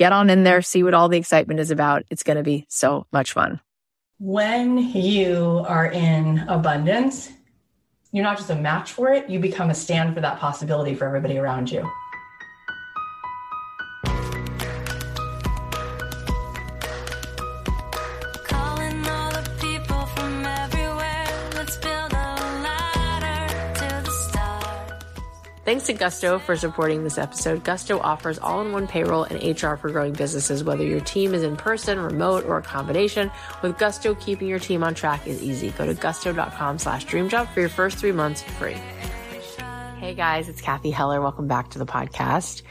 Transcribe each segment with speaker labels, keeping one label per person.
Speaker 1: get on in there, see what all the excitement is about. It's going to be so much fun.
Speaker 2: When you are in abundance, you're not just a match for it, you become a stand for that possibility for everybody around you.
Speaker 1: Thanks to Gusto for supporting this episode. Gusto offers all in one payroll and HR for growing businesses, whether your team is in person, remote, or a combination. With Gusto, keeping your team on track is easy. Go to gusto.com slash dreamjob for your first three months free. Hey guys, it's Cathy Heller. Welcome back to the podcast.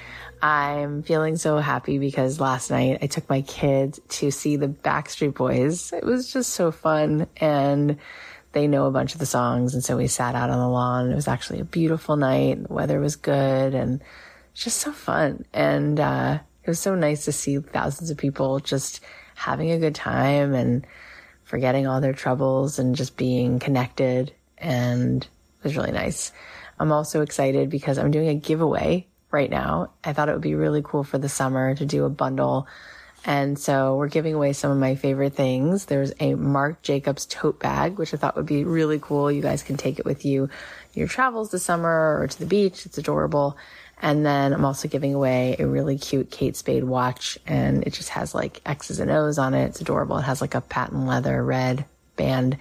Speaker 1: I'm feeling so happy because last night I took my kids to see the Backstreet Boys. It was just so fun and they know a bunch of the songs. And so we sat out on the lawn. It was actually a beautiful night. The weather was good and just so fun. And, uh, it was so nice to see thousands of people just having a good time and forgetting all their troubles and just being connected. And it was really nice. I'm also excited because I'm doing a giveaway right now. I thought it would be really cool for the summer to do a bundle and so we're giving away some of my favorite things. There's a Marc Jacobs tote bag, which I thought would be really cool. You guys can take it with you your travels this summer or to the beach. It's adorable. And then I'm also giving away a really cute Kate Spade watch and it just has like X's and O's on it. It's adorable. It has like a patent leather red band.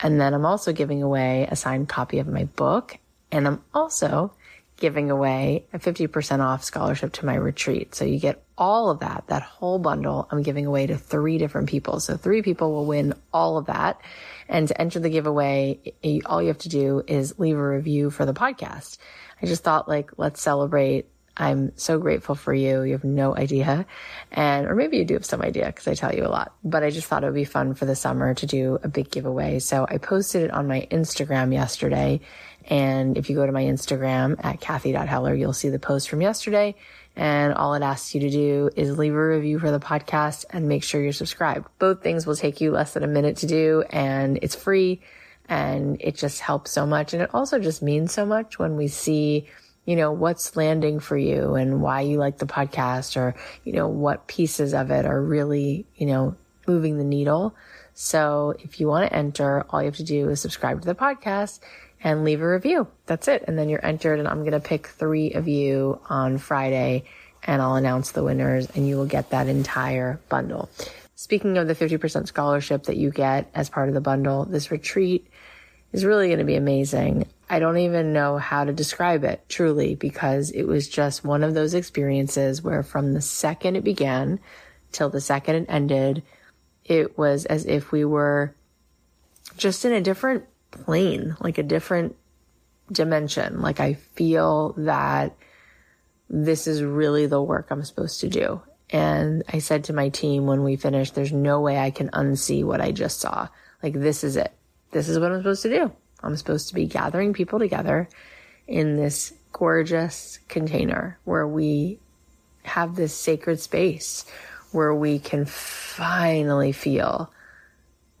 Speaker 1: And then I'm also giving away a signed copy of my book. And I'm also giving away a 50% off scholarship to my retreat. So you get all of that, that whole bundle I'm giving away to three different people. So three people will win all of that. And to enter the giveaway, all you have to do is leave a review for the podcast. I just thought like, let's celebrate. I'm so grateful for you. You have no idea. And, or maybe you do have some idea because I tell you a lot, but I just thought it would be fun for the summer to do a big giveaway. So I posted it on my Instagram yesterday and if you go to my Instagram at Cathy.Heller, you'll see the post from yesterday. And all it asks you to do is leave a review for the podcast and make sure you're subscribed. Both things will take you less than a minute to do and it's free and it just helps so much. And it also just means so much when we see, you know, what's landing for you and why you like the podcast or, you know, what pieces of it are really, you know,
Speaker 3: moving the needle. So if you want to enter, all you have to do is subscribe to the podcast and leave a review. That's it. And then you're entered and I'm going to pick three of you on Friday and I'll announce the winners and you will get that entire bundle. Speaking of the 50% scholarship that you get as part of the bundle, this retreat is really going to be amazing. I don't even know how to describe it truly because it was just one of those experiences where from the second it began till the second it ended, it was as if we were just in a different plane, like a different dimension. Like I feel that this is really the work I'm supposed to do. And I said to my team when we finished, there's no way I can unsee what I just saw. Like this is it. This is what I'm supposed to do. I'm supposed to be gathering people together in this gorgeous container where we have this sacred space where we can finally feel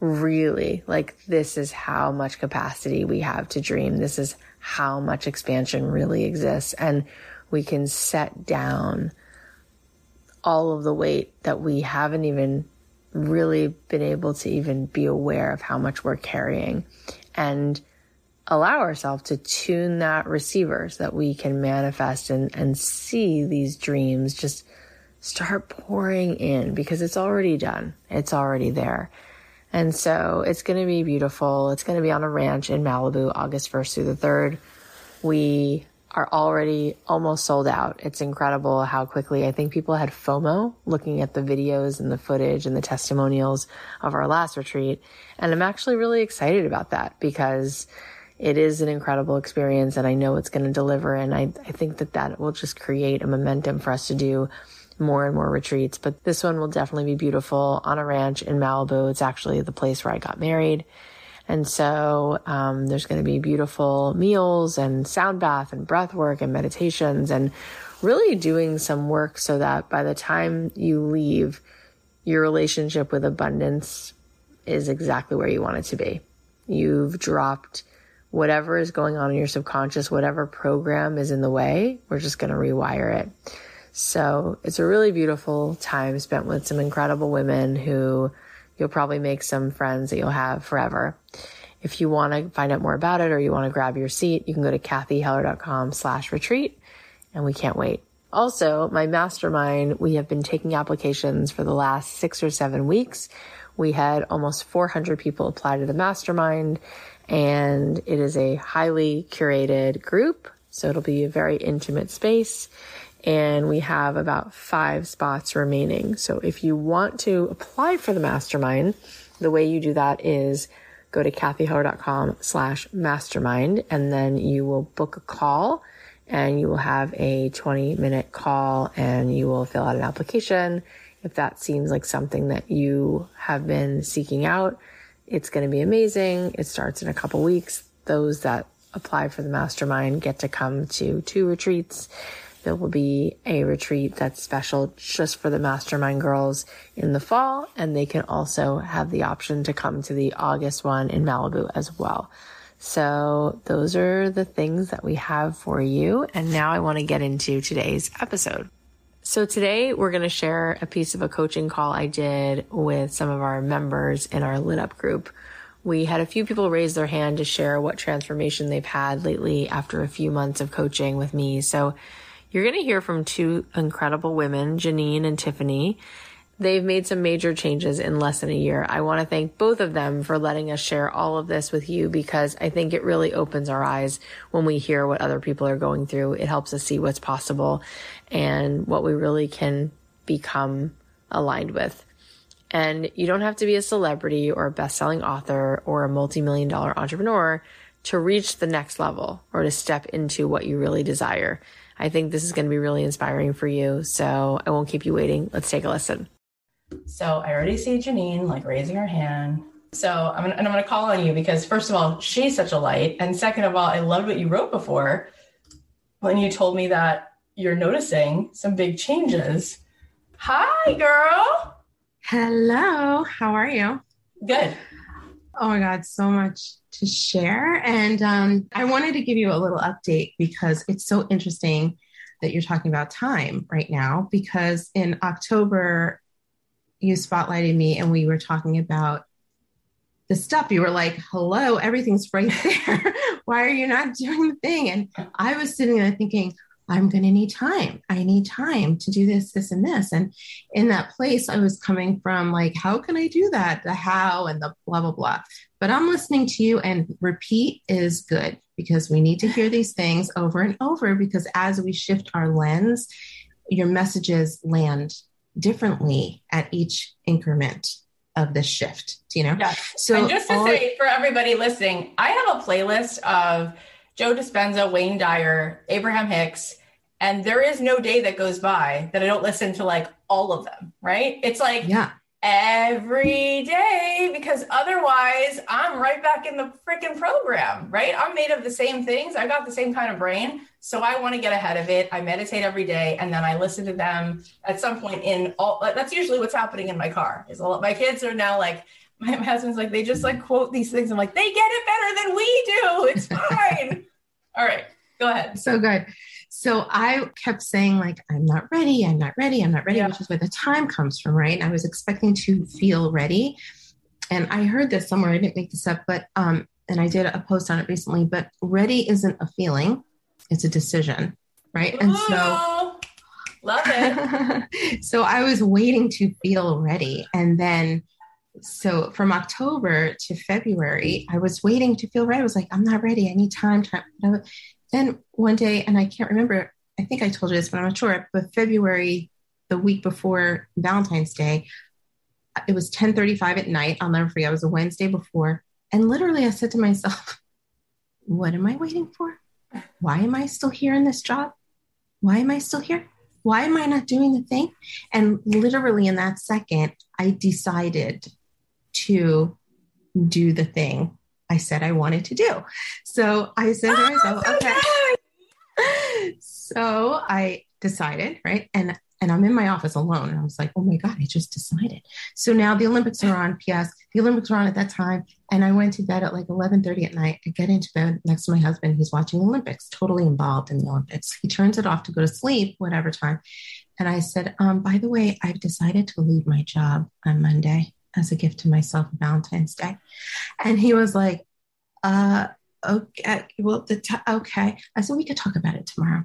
Speaker 3: really like this is how much capacity we have to dream. This is how much expansion really exists. And we can set down all of the weight that we haven't even really been able to even be aware of how much we're carrying and allow ourselves to tune that receiver so that we can manifest and, and see these dreams just start pouring in because it's already done. It's already there. And so it's going to be beautiful. It's going to be on a ranch in Malibu, August 1st through the 3rd. We are already almost sold out. It's incredible how quickly I think people had FOMO looking at the videos and the footage and the testimonials of our last retreat. And I'm actually really excited about that because it is an incredible experience and I know it's going to deliver. And I, I think that that will just create a momentum for us to do more and more retreats. But this one will definitely be beautiful on a ranch in Malibu. It's actually the place where I got married. And so um, there's going to be beautiful meals and sound bath and breath work and meditations and really doing some work so that by the time you leave, your relationship with abundance is exactly where you want it to be. You've dropped whatever is going on in your subconscious, whatever program is in the way, we're just going to rewire it. So it's a really beautiful time spent with some incredible women who You'll probably make some friends that you'll have forever. If you want to find out more about it or you want to grab your seat, you can go to cathyheller.com slash retreat and we can't wait. Also, my mastermind, we have been taking applications for the last six or seven weeks. We had almost 400 people apply to the mastermind and it is a highly curated group. So it'll be a very intimate space and we have about five spots remaining. So if you want to apply for the mastermind, the way you do that is go to cathyheller.com slash mastermind and then you will book a call and you will have a 20 minute call and you will fill out an application. If that seems like something that you have been seeking out, it's going to be amazing. It starts in a couple weeks. Those that apply for the mastermind get to come to two retreats there will be a retreat that's special just for the mastermind girls in the fall. And they can also have the option to come to the August one in Malibu as well. So those are the things that we have for you. And now I want to get into today's episode. So today we're going to share a piece of a coaching call I did with some of our members in our lit up group. We had a few people raise their hand to share what transformation they've had lately after a few months of coaching with me. So you're going to hear from two incredible women, Janine and Tiffany. They've made some major changes in less than a year. I want to thank both of them for letting us share all of this with you because I think it really opens our eyes when we hear what other people are going through. It helps us see what's possible and what we really can become aligned with. And you don't have to be a celebrity or a best-selling author or a multi-million dollar entrepreneur to reach the next level or to step into what you really desire. I think this is going to be really inspiring for you. So I won't keep you waiting. Let's take a listen.
Speaker 1: So I already see Janine like raising her hand. So I'm gonna, and I'm going to call on you because first of all, she's such a light, and second of all, I loved what you wrote before when you told me that you're noticing some big changes. Hi, girl.
Speaker 4: Hello. How are you?
Speaker 1: Good.
Speaker 4: Oh my God, so much to share. And um, I wanted to give you a little update because it's so interesting that you're talking about time right now. Because in October you spotlighted me and we were talking about the stuff. You were like, hello, everything's right there. Why are you not doing the thing? And I was sitting there thinking, I'm going to need time. I need time to do this, this, and this. And in that place, I was coming from like, how can I do that? The how and the blah, blah, blah. But I'm listening to you, and repeat is good because we need to hear these things over and over because as we shift our lens, your messages land differently at each increment of the shift, Do you know?
Speaker 1: Yeah. So and just to all- say for everybody listening, I have a playlist of Joe Dispenza, Wayne Dyer, Abraham Hicks, and there is no day that goes by that I don't listen to like all of them, right? It's like
Speaker 4: yeah
Speaker 1: every day because otherwise I'm right back in the freaking program, right? I'm made of the same things. I got the same kind of brain. So I want to get ahead of it. I meditate every day and then I listen to them at some point in all that's usually what's happening in my car. Is a lot my kids are now like my husband's like they just like quote these things. I'm like, they get it better than we do. It's fine. all right. Go ahead.
Speaker 4: So good. So I kept saying, like, I'm not ready, I'm not ready, I'm not ready, yeah. which is where the time comes from, right? And I was expecting to feel ready. And I heard this somewhere, I didn't make this up, but um, and I did a post on it recently, but ready isn't a feeling, it's a decision. Right. And so
Speaker 1: love it.
Speaker 4: so I was waiting to feel ready. And then so from October to February, I was waiting to feel ready. I was like, I'm not ready. I need time. time. Then one day, and I can't remember, I think I told you this, but I'm not sure, but February, the week before Valentine's Day, it was 1035 at night. I'll never forget. It was a Wednesday before. And literally I said to myself, what am I waiting for? Why am I still here in this job? Why am I still here? Why am I not doing the thing? And literally in that second, I decided to do the thing I said I wanted to do. So I said to myself, oh, okay. so I decided, right? And and I'm in my office alone. And I was like, oh my God, I just decided. So now the Olympics are on. P.S. The Olympics are on at that time. And I went to bed at like 11:30 at night. I get into bed next to my husband. He's watching the Olympics, totally involved in the Olympics. He turns it off to go to sleep, whatever time. And I said, um, by the way, I've decided to leave my job on Monday as a gift to myself Valentine's Day. And he was like, uh, okay, well, the t- okay. I said, we could talk about it tomorrow.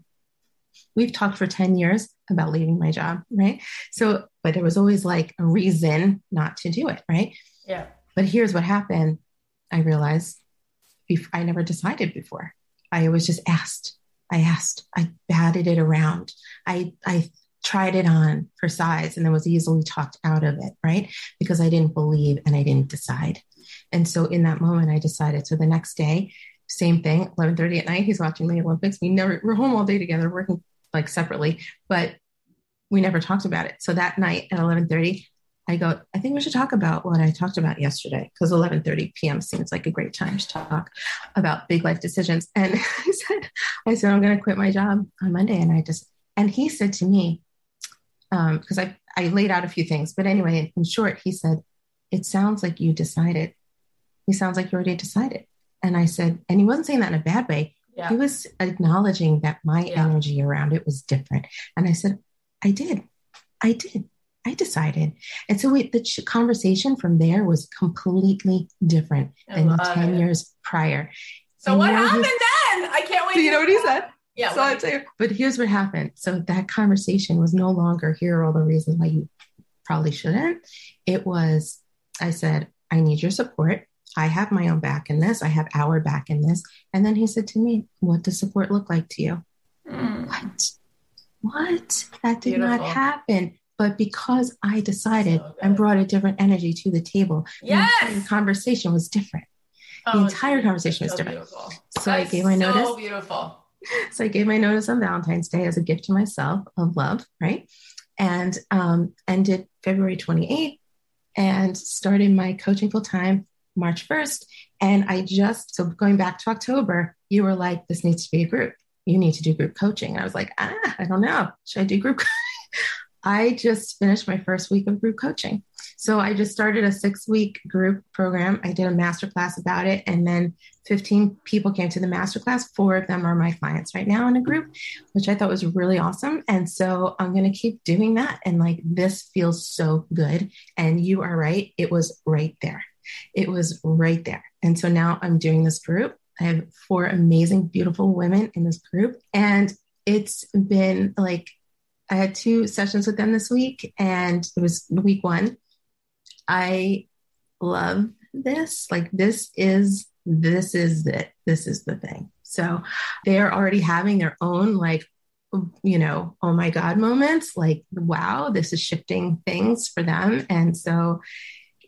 Speaker 4: We've talked for 10 years about leaving my job, right? So, but there was always like a reason not to do it, right?
Speaker 1: Yeah.
Speaker 4: But here's what happened. I realized I never decided before. I was just asked. I asked. I batted it around. I I tried it on for size and then was easily talked out of it, right? Because I didn't believe and I didn't decide. And so in that moment, I decided. So the next day, same thing, 11:30 at night. He's watching the Olympics. We never we're home all day together, working like separately, but we never talked about it. So that night at 11:30, I go, I think we should talk about what I talked about yesterday because 11:30 p.m. seems like a great time to talk about big life decisions. And I said, I said I'm going to quit my job on Monday, and I just and he said to me, because um, I, I laid out a few things. But anyway, in short, he said, It sounds like you decided. He sounds like you already decided. And I said, and he wasn't saying that in a bad way. Yeah. He was acknowledging that my yeah. energy around it was different. And I said, I did. I did. I decided. And so we, the ch- conversation from there was completely different than the 10 it. years prior.
Speaker 1: So and what happened then? I can't wait.
Speaker 4: Do you know what he said?
Speaker 1: Yeah.
Speaker 4: So I'd say, but here's what happened. So that conversation was no longer here are all the reasons why you probably shouldn't. It was, I said, I need your support. I have my own back in this. I have our back in this. And then he said to me, What does support look like to you? Mm. What? What? That did Beautiful. not happen. But because I decided so and brought a different energy to the table,
Speaker 1: yes.
Speaker 4: the conversation was different. Oh, the entire conversation was different. Beautiful. So That's I gave my notice.
Speaker 1: So beautiful
Speaker 4: so I gave my notice on Valentine's Day as a gift to myself of love, right? And um, ended February 28th and started my coaching full time March 1st. And I just, so going back to October, you were like, this needs to be a group. You need to do group coaching. And I was like, ah, I don't know. Should I do group I just finished my first week of group coaching. So I just started a six week group program. I did a masterclass about it, and then 15 people came to the masterclass. Four of them are my clients right now in a group, which I thought was really awesome. And so I'm going to keep doing that. And like this feels so good. And you are right, it was right there. It was right there. And so now I'm doing this group. I have four amazing, beautiful women in this group. And it's been like, I had two sessions with them this week, and it was week one. I love this. Like, this is this is it. This is the thing. So they're already having their own like you know, oh my God moments, like, wow, this is shifting things for them. And so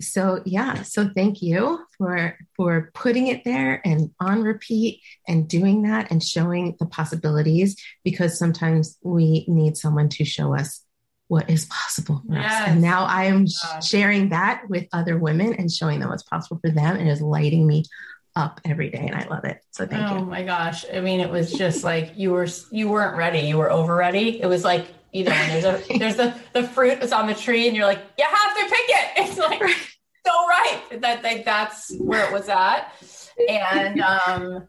Speaker 4: so yeah so thank you for for putting it there and on repeat and doing that and showing the possibilities because sometimes we need someone to show us what is possible for yes. us and now i am sharing that with other women and showing them what's possible for them and is lighting me up every day and i love it. So thank
Speaker 1: oh
Speaker 4: you.
Speaker 1: Oh my gosh. I mean it was just like you were you weren't ready. You were over ready. It was like you know, there's a there's the the fruit is on the tree, and you're like, you have to pick it. It's like so right that like that's where it was at, and um,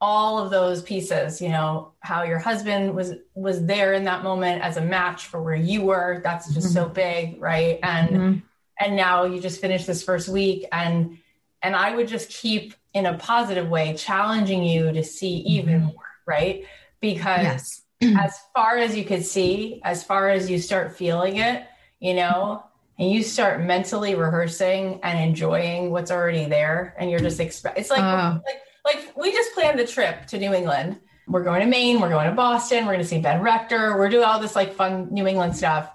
Speaker 1: all of those pieces, you know, how your husband was was there in that moment as a match for where you were. That's just mm-hmm. so big, right? And mm-hmm. and now you just finished this first week, and and I would just keep in a positive way challenging you to see even mm-hmm. more, right? Because yes as far as you could see, as far as you start feeling it, you know, and you start mentally rehearsing and enjoying what's already there, and you're just expect. It's like, uh. like like we just planned the trip to New England. We're going to Maine. We're going to Boston. We're going to see Ben Rector. We're doing all this like fun New England stuff,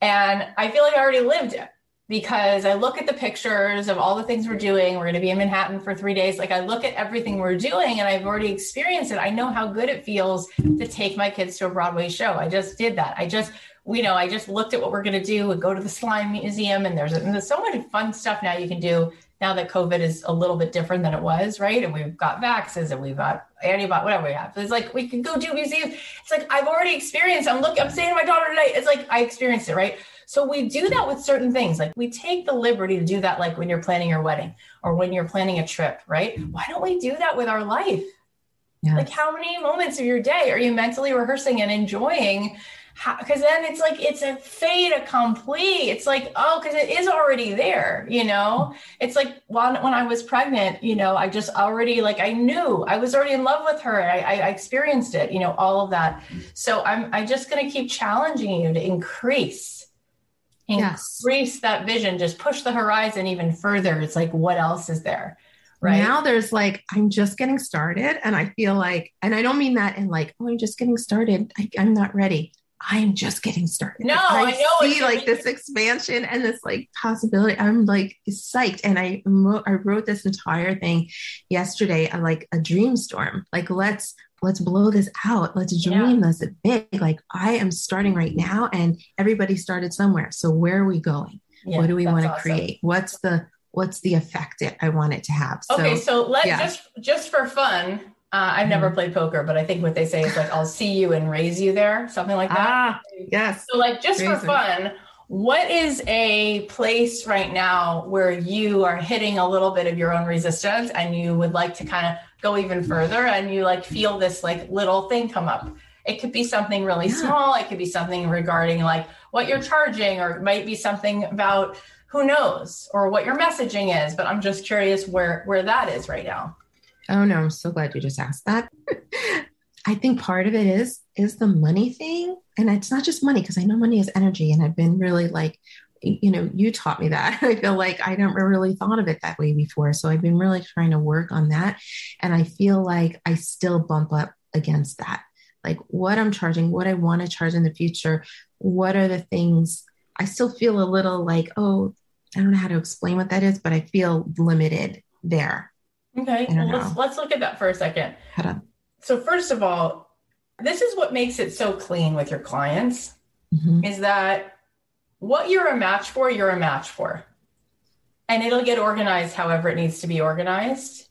Speaker 1: and I feel like I already lived it because I look at the pictures of all the things we're doing. We're going to be in Manhattan for three days. Like I look at everything we're doing and I've already experienced it. I know how good it feels to take my kids to a Broadway show. I just did that. I just, you know, I just looked at what we're going to do and go to the slime museum and there's, and there's so much fun stuff now you can do now that COVID is a little bit different than it was, right? And we've got vaxes and we've got antibody, whatever we have. It's like we can go do museums. It's like I've already experienced. I'm looking, I'm saying to my daughter tonight, it's like I experienced it, right? So we do that with certain things. Like we take the liberty to do that, like when you're planning your wedding or when you're planning a trip, right? Why don't we do that with our life? Yes. Like how many moments of your day are you mentally rehearsing and enjoying? Because then it's like it's a fait accompli. It's like oh, because it is already there. You know, it's like when when I was pregnant, you know, I just already like I knew I was already in love with her. I, I experienced it. You know, all of that. So I'm I just going to keep challenging you to increase increase yes. that vision, just push the horizon even further. It's like, what else is there? Right
Speaker 4: now, there's like, I'm just getting started. And I feel like, and I don't mean that in like, oh, I'm just getting started. I, am not ready. I am just getting started.
Speaker 1: No, I, I
Speaker 4: know. See like this expansion and this like possibility. I'm like psyched. And I, I wrote this entire thing yesterday, uh, like a dream storm. Like, let's let's blow this out. Let's dream yeah. this big. Like I am starting right now and everybody started somewhere. So where are we going? Yeah, what do we want to awesome. create? What's the what's the effect that I want it to have?
Speaker 1: So, okay, so let yeah. just just for fun. Uh, I've never mm-hmm. played poker, but I think what they say is like, "I'll see you and raise you there," something like that.
Speaker 4: Ah, yes.
Speaker 1: So, like, just for fun, what is a place right now where you are hitting a little bit of your own resistance and you would like to kind of go even further and you like feel this like little thing come up it could be something really yeah. small it could be something regarding like what you're charging or it might be something about who knows or what your messaging is but i'm just curious where where that is right now
Speaker 4: oh no i'm so glad you just asked that i think part of it is is the money thing and it's not just money because i know money is energy and i've been really like you know, you taught me that. I feel like I never really thought of it that way before. So I've been really trying to work on that. And I feel like I still bump up against that. Like what I'm charging, what I want to charge in the future, what are the things I still feel a little like, oh, I don't know how to explain what that is, but I feel limited there.
Speaker 1: Okay. Well, let's, let's look at that for a second. So, first of all, this is what makes it so clean with your clients mm-hmm. is that what you're a match for, you're a match for. And it'll get organized however it needs to be organized.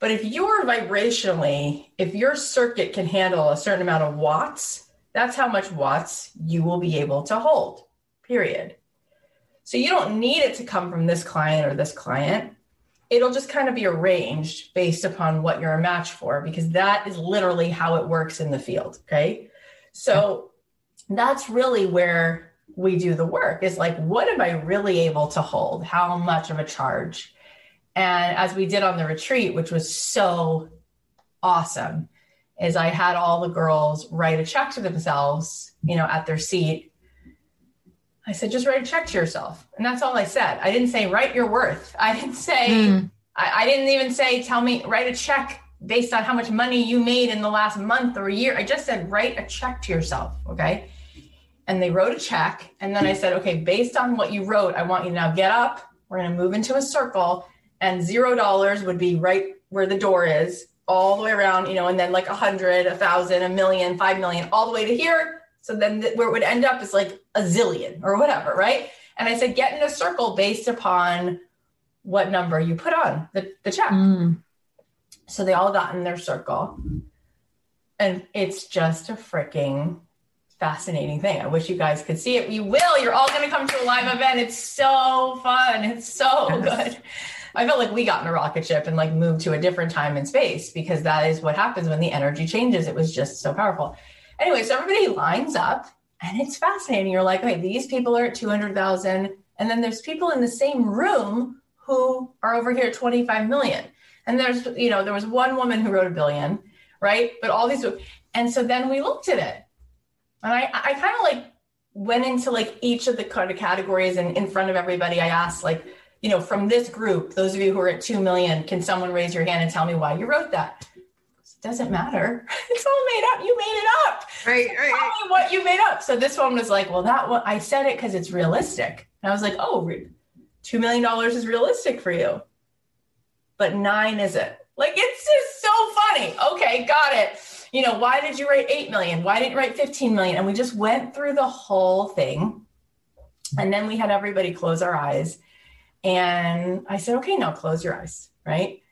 Speaker 1: But if you're vibrationally, if your circuit can handle a certain amount of watts, that's how much watts you will be able to hold, period. So you don't need it to come from this client or this client. It'll just kind of be arranged based upon what you're a match for, because that is literally how it works in the field. Okay. So that's really where we do the work is like, what am I really able to hold? How much of a charge? And as we did on the retreat, which was so awesome, is I had all the girls write a check to themselves, you know, at their seat. I said, just write a check to yourself. And that's all I said. I didn't say, write your worth. I didn't say, mm. I, I didn't even say, tell me, write a check based on how much money you made in the last month or year. I just said, write a check to yourself. Okay and they wrote a check. And then I said, okay, based on what you wrote, I want you to now get up. We're going to move into a circle, and zero dollars would be right where the door is, all the way around, you know, and then like a hundred, a thousand, a million, five million, all the way to here. So then th- where it would end up is like a zillion or whatever, right? And I said, get in a circle based upon what number you put on the, the check. Mm. So they all got in their circle. And it's just a freaking fascinating thing. I wish you guys could see it. You will. You're all going to come to a live event. It's so fun. It's so yes. good. I felt like we got in a rocket ship and like moved to a different time and space because that is what happens when the energy changes. It was just so powerful. Anyway, so everybody lines up and it's fascinating. You're like, okay, these people are at 200,000. And then there's people in the same room who are over here at 25 million. And there's, you know, there was one woman who wrote a billion, right? But all these, and so then we looked at it and I, I kind of like went into like each of the kind of categories and in front of everybody, I asked like, you know, from this group, those of you who are at 2 million, can someone raise your hand and tell me why you wrote that? It doesn't matter. It's all made up. You made it up.
Speaker 4: Right, right.
Speaker 1: Tell me what you made up. So this one was like, well, that one, I said it because it's realistic. And I was like, oh, $2 million is realistic for you. But nine isn't. Like, it's just so funny. Okay, got it you know, why did you write 8 million? Why didn't you write 15 million? And we just went through the whole thing. And then we had everybody close our eyes. And I said, okay, now close your eyes, right?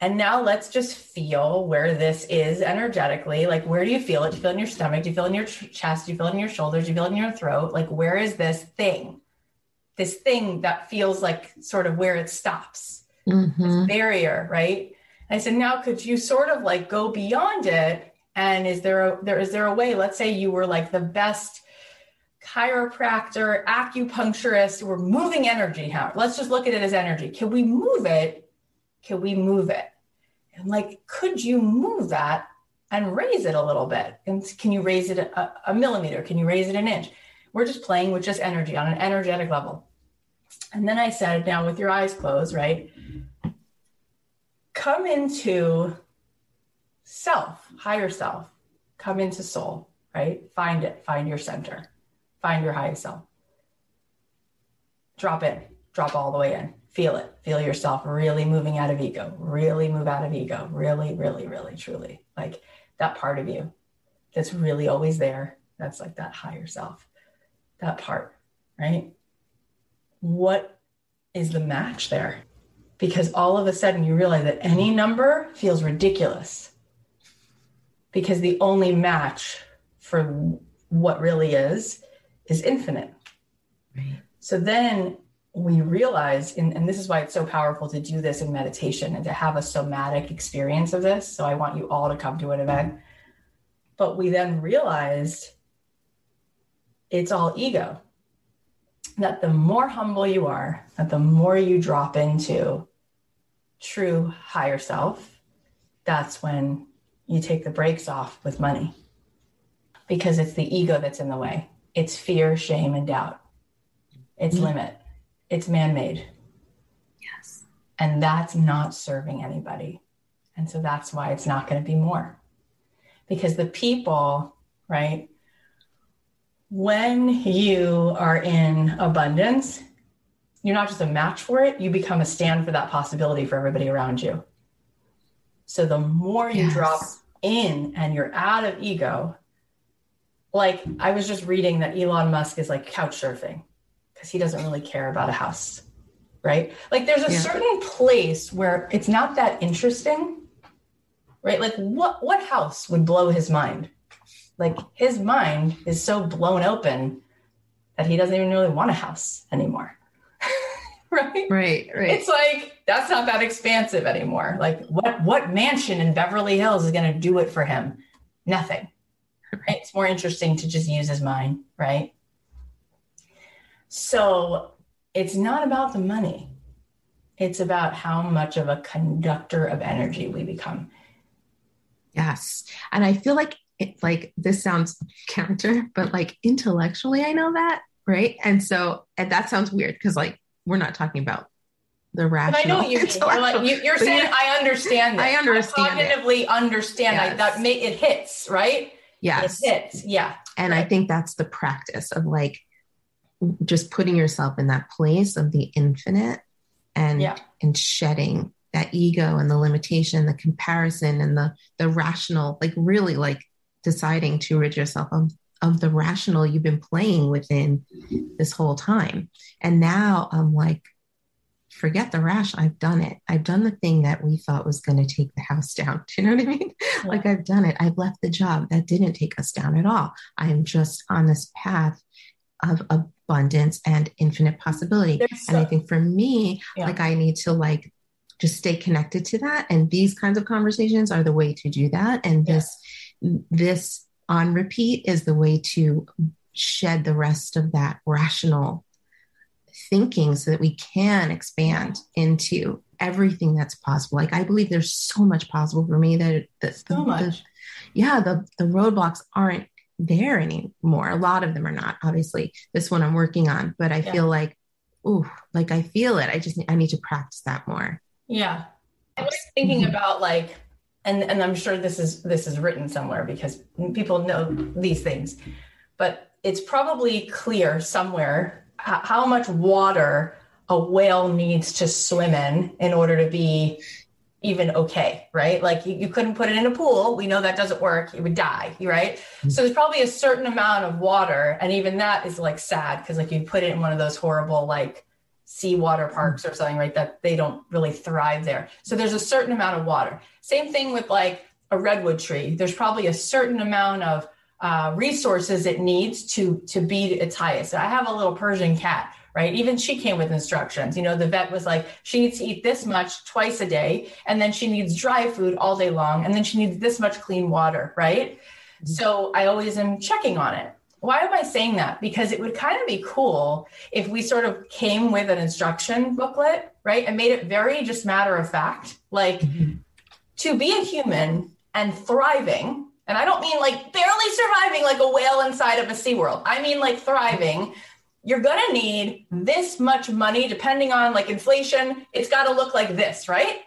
Speaker 1: And now let's just feel where this is energetically. Like, where do you feel it? Do you feel in your stomach? Do you feel in your chest? Do you feel in your shoulders? Do you feel in your throat? Like, where is this thing? This thing that feels like sort of where it stops, mm-hmm. this barrier, right? I said, now could you sort of like go beyond it? And is there a there is there a way? Let's say you were like the best chiropractor, acupuncturist, we're moving energy. How let's just look at it as energy. Can we move it? Can we move it? And like, could you move that and raise it a little bit? And can you raise it a, a millimeter? Can you raise it an inch? We're just playing with just energy on an energetic level. And then I said, now with your eyes closed, right? come into self, higher self, come into soul, right? Find it, find your center, find your highest self. Drop in, drop all the way in, feel it, feel yourself really moving out of ego, really move out of ego, really, really, really, truly. Like that part of you that's really always there. That's like that higher self, that part, right? What is the match there? because all of a sudden you realize that any number feels ridiculous because the only match for what really is is infinite. Right. So then we realize, and, and this is why it's so powerful to do this in meditation and to have a somatic experience of this. So I want you all to come to an event. But we then realized it's all ego that the more humble you are, that the more you drop into true higher self, that's when you take the brakes off with money because it's the ego that's in the way. It's fear, shame, and doubt. It's mm-hmm. limit. It's man made.
Speaker 4: Yes.
Speaker 1: And that's not serving anybody. And so that's why it's not going to be more. Because the people, right, when you are in abundance, you're not just a match for it, you become a stand for that possibility for everybody around you. So the more you yes. drop in and you're out of ego, like I was just reading that Elon Musk is like couch surfing because he doesn't really care about a house, right? Like there's a yeah. certain place where it's not that interesting, right? Like what what house would blow his mind? Like his mind is so blown open that he doesn't even really want a house anymore. right?
Speaker 4: Right, right.
Speaker 1: It's like that's not that expansive anymore. Like what what mansion in Beverly Hills is going to do it for him? Nothing. Right? It's more interesting to just use his mind, right? So it's not about the money. It's about how much of a conductor of energy we become.
Speaker 4: Yes. And I feel like it, like this sounds counter, but like intellectually, I know that, right? And so, and that sounds weird because like we're not talking about the rational.
Speaker 1: But I know you, you're, like, you, are saying I understand. This.
Speaker 4: I understand.
Speaker 1: I cognitively it. understand. Yes. I, that may, it hits right.
Speaker 4: Yes,
Speaker 1: it hits. Yeah,
Speaker 4: and right. I think that's the practice of like just putting yourself in that place of the infinite and yeah. and shedding that ego and the limitation, the comparison and the the rational, like really like deciding to rid yourself of, of the rational you've been playing within this whole time. And now I'm like, forget the rash. I've done it. I've done the thing that we thought was going to take the house down. Do you know what I mean? Yeah. Like I've done it. I've left the job that didn't take us down at all. I am just on this path of abundance and infinite possibility. So, and I think for me, yeah. like I need to like just stay connected to that. And these kinds of conversations are the way to do that. And yeah. this this on repeat is the way to shed the rest of that rational thinking so that we can expand into everything that's possible. Like I believe there's so much possible for me that, that
Speaker 1: so the, much. The,
Speaker 4: yeah, the the roadblocks aren't there anymore. A lot of them are not. Obviously, this one I'm working on, but I yeah. feel like, ooh, like I feel it. I just I need to practice that more.
Speaker 1: Yeah, I was thinking mm-hmm. about like, and and I'm sure this is this is written somewhere because people know these things, but it's probably clear somewhere how much water a whale needs to swim in in order to be even okay, right? Like you, you, couldn't put it in a pool. We know that doesn't work. It would die, right? Mm-hmm. So there's probably a certain amount of water. And even that is like sad because like you put it in one of those horrible like seawater parks or something, right? That they don't really thrive there. So there's a certain amount of water. Same thing with like a redwood tree. There's probably a certain amount of uh, resources it needs to to be its highest. I have a little Persian cat right? Even she came with instructions. You know, the vet was like, she needs to eat this much twice a day, and then she needs dry food all day long, and then she needs this much clean water, right? Mm-hmm. So I always am checking on it. Why am I saying that? Because it would kind of be cool if we sort of came with an instruction booklet, right? And made it very just matter of fact. Like mm-hmm. to be a human and thriving, and I don't mean like barely surviving like a whale inside of a SeaWorld. I mean like thriving you're going to need this much money depending on like inflation. It's got to look like this right?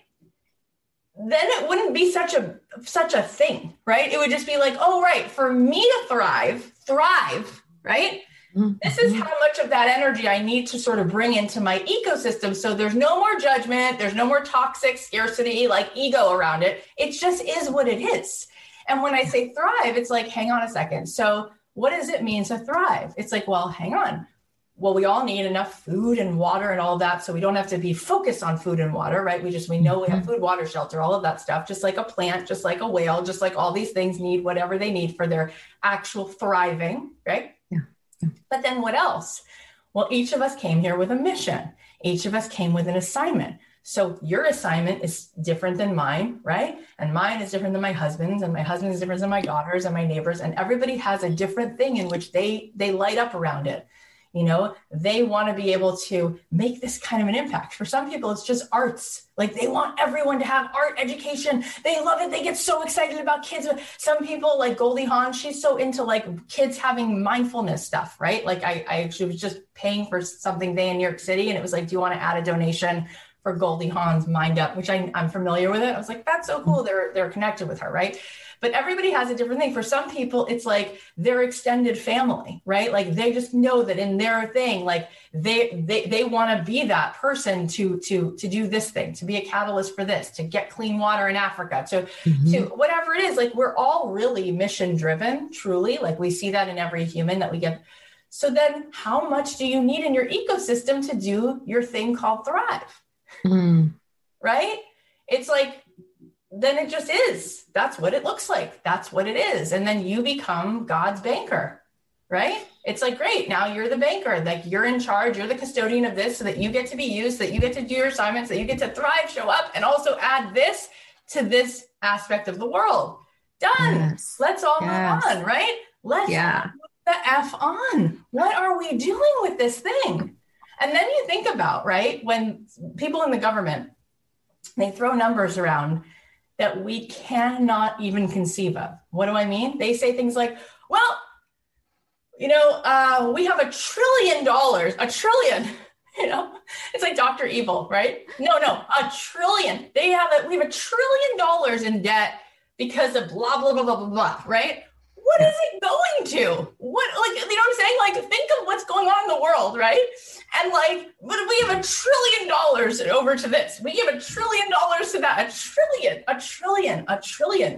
Speaker 1: Then it wouldn't be such a such a thing right? It would just be like oh right for me to thrive thrive right? Mm-hmm. this is how much of that energy i need to sort of bring into my ecosystem. So there's no more judgment there's no more toxic scarcity like ego around it. It just is what it is. And when i say thrive it's like hang on a second. So what does it mean to thrive? It's like well hang on well, we all need enough food and water and all that. So we don't have to be focused on food and water, right? We just, we know we have mm-hmm. food, water, shelter, all of that stuff, just like a plant, just like a whale, just like all these things need whatever they need for their actual thriving, right?
Speaker 4: Yeah. yeah.
Speaker 1: But then what else? Well, each of us came here with a mission. Each of us came with an assignment. So your assignment is different than mine, right? And mine is different than my husband's, and my husband's is different than my daughter's and my neighbors. And everybody has a different thing in which they they light up around it you know they want to be able to make this kind of an impact. For some people it's just arts. Like they want everyone to have art education. They love it. They get so excited about kids. Some people like goldie hawn she's so into like kids having mindfulness stuff right? Like i, I actually was just paying for something day in new york city and it was like do you want to add a donation for goldie hawn's mind up? Which I, i'm familiar with it. I was like that's so cool. Mm-hmm. They're they're connected with her right but everybody has a different thing. For some people, it's like their extended family, right? Like they just know that in their thing, like they they they want to be that person to to to do this thing, to be a catalyst for this, to get clean water in Africa, to mm-hmm. to whatever it is. Like we're all really mission driven, truly. Like we see that in every human that we get. So then, how much do you need in your ecosystem to do your thing called thrive? Mm. Right? It's like then it just is. That's what it looks like. That's what it is. And then you become God's banker, right? It's like, great, now you're the banker, like you're in charge, you're the custodian of this so that you get to be used, that you get to do your assignments, that you get to thrive, show up, and also add this to this aspect of the world. Done.
Speaker 4: Yes.
Speaker 1: Let's all
Speaker 4: Yes.
Speaker 1: move on, right? Let's
Speaker 4: Yeah.
Speaker 1: move the F on. What are we doing with this thing? And then you think about, right, when people in the government, they throw numbers around that we cannot even conceive of. What do I mean? They say things like, well, you know, uh, we have a trillion dollars, a trillion. You know, it's like Dr. Evil, right? No, no, a trillion. They have a, we have a trillion dollars in debt because of blah, blah, blah, blah, blah, blah, right? What is it going to? What, like, you know what I'm saying? Like, think of what's going on in the world, right? And like, but we have a trillion dollars over to this. We give a trillion dollars to that. A trillion, a trillion, a trillion.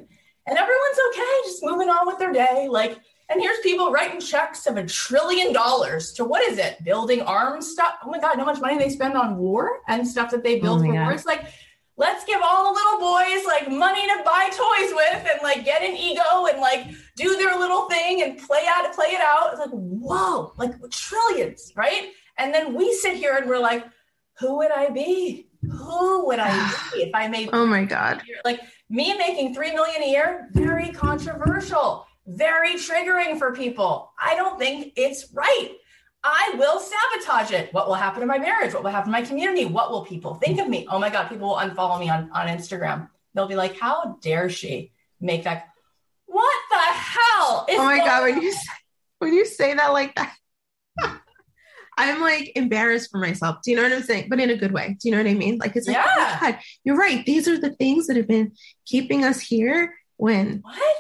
Speaker 1: And everyone's okay, just moving on with their day. Like, and here's people writing checks of a trillion dollars to what is it? Building arms stuff. Oh my God, how much money they spend on war and stuff that they build
Speaker 4: Oh
Speaker 1: for
Speaker 4: God.
Speaker 1: war. It's like, let's give all the little boys like money to buy toys with and like get an ego and like do their little thing and play out play it out. It's like, whoa, like trillions, right? And then we sit here and we're like, who would I be? Who would I be if I made
Speaker 4: Oh my God.
Speaker 1: like me making three million a year? Very controversial, very triggering for people. I don't think it's right. I will sabotage it. What will happen to my marriage? What will happen to my community? What will people think of me? Oh my God, people will unfollow me on, on Instagram. They'll be like, how dare she make that? What the hell? is
Speaker 4: Oh my God. When you say, when you say that like that, I'm like embarrassed for myself. Do you know what I'm saying? But in a good way. Do you know what I mean? Like it's like, oh
Speaker 1: Yeah.
Speaker 4: my God, you're right. These are the things that have been keeping us here when
Speaker 1: What?